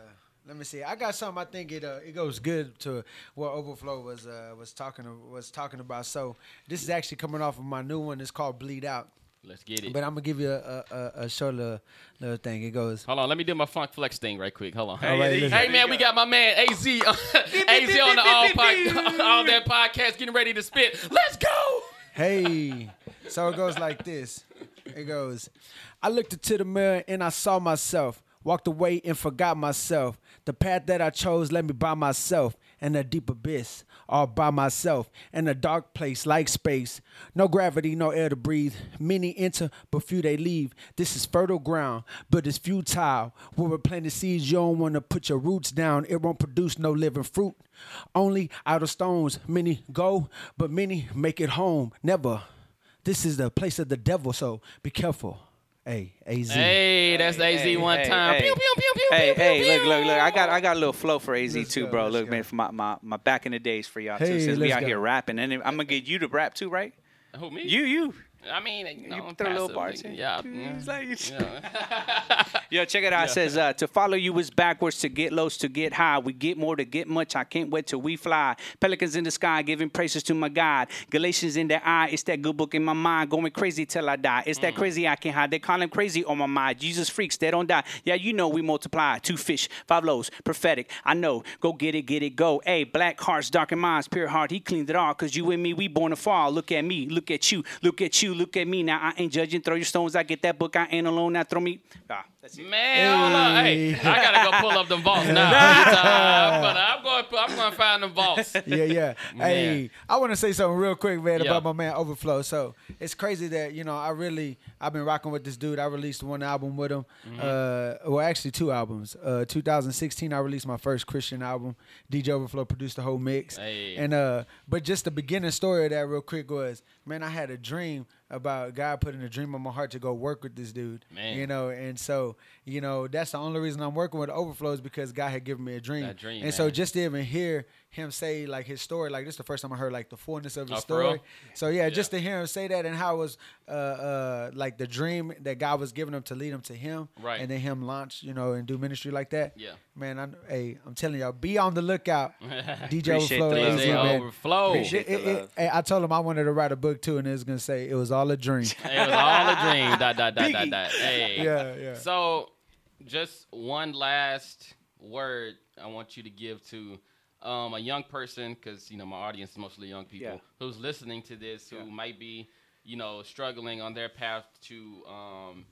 let me see. I got something. I think it. Uh, it goes good to what Overflow was. Uh, was talking. Was talking about. So this is actually coming off of my new one. It's called Bleed Out. Let's get it. But I'm gonna give you a a, a, a short little, little thing. It goes. Hold on, let me do my Funk Flex thing right quick. Hold on. All right, listen. Hey man, we got my man AZ, on- AZ on the all, pod, all that podcast, getting ready to spit. Let's go. Hey. So it goes like this. It goes, I looked into the mirror and I saw myself. Walked away and forgot myself. The path that I chose led me by myself in a deep abyss. all by myself in a dark place like space. No gravity, no air to breathe. Many enter, but few they leave. This is fertile ground, but it's futile. When we're planting seeds, you don't want to put your roots down. It won't produce no living fruit. Only out of stones, many go, but many make it home. Never. This is the place of the devil, so be careful. Hey, AZ. Hey, that's AZ Hey, one hey, time. hey. Pew, pew, pew, pew, Hey, pew, pew, hey, pew. look, look, look! I got, I got a little flow for AZ Let's too, go, bro. Look, go. man, for my, my, my back in the days for y'all too. Since we out go. here rapping, and I'm gonna get you to rap too, right? Who me? You, you, I mean, you, know, you I'm throw little passive, bars nigga. in. Yeah. It's yeah. like- yeah. Yo, check it out. It says, uh, to follow you is backwards, to get low, to get high. We get more to get much. I can't wait till we fly. Pelicans in the sky, giving praises to my God. Galatians in their eye. It's that good book in my mind, going crazy till I die. It's Mm. that crazy I can't hide. They call him crazy on my mind. Jesus freaks, they don't die. Yeah, you know we multiply. Two fish, five loaves, prophetic. I know. Go get it, get it, go. Hey, black hearts, darkened minds, pure heart. He cleaned it all. Cause you and me, we born to fall. Look at me, look at you, look at you, look at me. Now I ain't judging. Throw your stones. I get that book. I ain't alone. Now throw me. Ah, that's it. Man, hold on. Hey, I gotta go pull up them vaults now. I'm, gonna, I'm going. I'm going to find them vaults. yeah, yeah. Hey, I want to say something real quick, man, Yeah. about my man Overflow. So it's crazy that you know I really I've been rocking with this dude. I released one album with him. Mm-hmm. Uh, well, actually two albums. Uh, 2016, I released my first Christian album. DJ Overflow produced the whole mix. Hey. And uh, but just the beginning story of that real quick was, man, I had a dream about God putting a dream on my heart to go work with this dude. Man. You know, and so you know that's the only reason I'm working with Overflow is because God had given me a dream. That dream, and so just to even hear him say like his story, like this is the first time I heard like the fullness of his Oh, story. So yeah, just to hear him say that and how it was uh uh like the dream that God was giving him to lead him to him, Right. And then him launch, you know, and do ministry like that. Yeah. man, I, hey, I'm telling y'all, be on the lookout. DJ Appreciate Overflow, the love. Man. overflow. Appreciate It- the it- love. hey, I told him I wanted to write a book too, and it was gonna say it was all a dream. It was all a dream. Dot dot dot dot dot. Hey. yeah, yeah. So, just one last word I want you to give to um, a young person, because you know my audience is mostly young people Yeah. who's listening to this, who Yeah. might be, you know, struggling on their path to, um,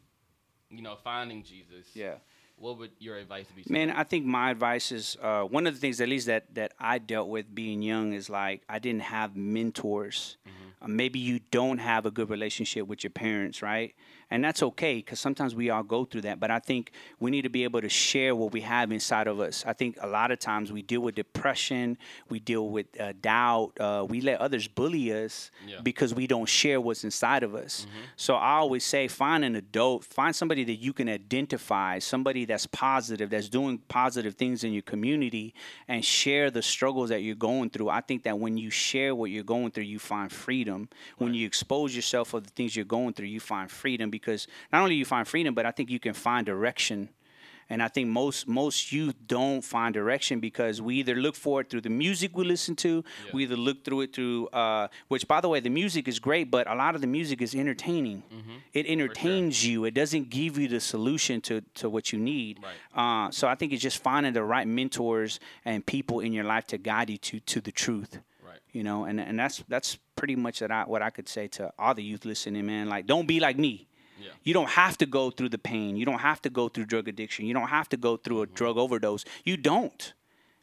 you know, finding Jesus. Yeah. What would your advice be? Man, them? I think my advice is uh, one of the things, at least that that I dealt with being young, is like I didn't have mentors. Uh, maybe you don't have a good relationship with your parents, right? And that's okay because sometimes we all go through that. But I think we need to be able to share what we have inside of us. I think a lot of times we deal with depression, we deal with uh, doubt, uh, we let others bully us Yeah. because we don't share what's inside of us. So I always say, find an adult, find somebody that you can identify, somebody that's positive, that's doing positive things in your community, and share the struggles that you're going through. I think that when you share what you're going through, you find freedom. When you expose yourself of the things you're going through, you find freedom because not only you find freedom, but I think you can find direction. And I think most most youth don't find direction because we either look for it through the music we listen to, we either look through it through uh, which by the way the music is great, but a lot of the music is entertaining. It entertains you. It doesn't give you the solution to to what you need. Right. Uh, so I think it's just finding the right mentors and people in your life to guide you to to the truth. Right. You know, and and that's that's pretty much that I, what I could say to all the youth listening, man. Like, don't be like me. Yeah. You don't have to go through the pain. You don't have to go through drug addiction. You don't have to go through a Mm-hmm. drug overdose. You don't.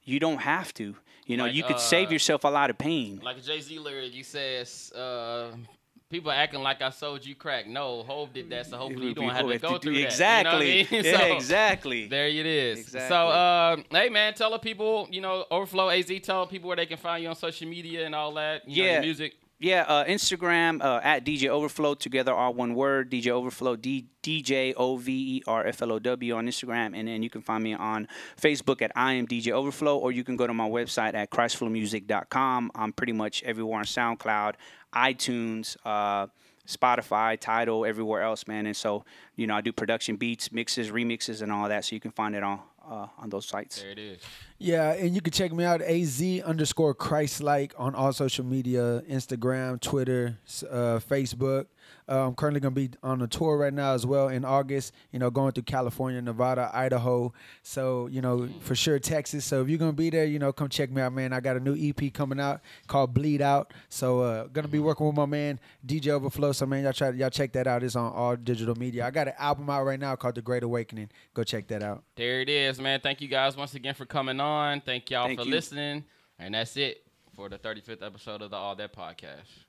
You don't have to. You know, Like, you could save uh, yourself a lot of pain. Like Jay Z lyric, he says, uh, "People acting like I sold you crack." No, Hov did that, so hopefully you don't have to go through exactly. that. You know I mean? Yeah, So, exactly. There it is. Exactly. So, uh, hey man, tell the people, you know, Overflow AZ, tell people where they can find you on social media and all that. You know, Yeah. music. Yeah, uh, Instagram uh, at DJ Overflow together all one word. DJ Overflow D DJ O V E R F L O W on Instagram, and then you can find me on Facebook at I am DJ Overflow, or you can go to my website at ChristflowMusic.com. I'm pretty much everywhere on SoundCloud, iTunes. Uh, Spotify, Tidal, everywhere else, man. And so, you know, I do production beats, mixes, remixes, and all that. So you can find it all uh, on those sites. There it is. Yeah, and you can check me out az underscore Christ like on all social media, Instagram, Twitter, uh, Facebook. Uh, I'm currently gonna be on a tour right now as well in August. You know, going through California, Nevada, Idaho. So you know, for sure Texas. So if you're gonna be there, you know, come check me out, man. I got a new EP coming out called Bleed Out. So uh, gonna be working with my man DJ Overflow. So man, y'all try y'all check that out. It's on all digital media. I got an album out right now called The Great Awakening. Go check that out. There it is, man. Thank you guys once again for coming on. Thank y'all Thank for you. listening. And that's it for the 35th episode of the All That podcast.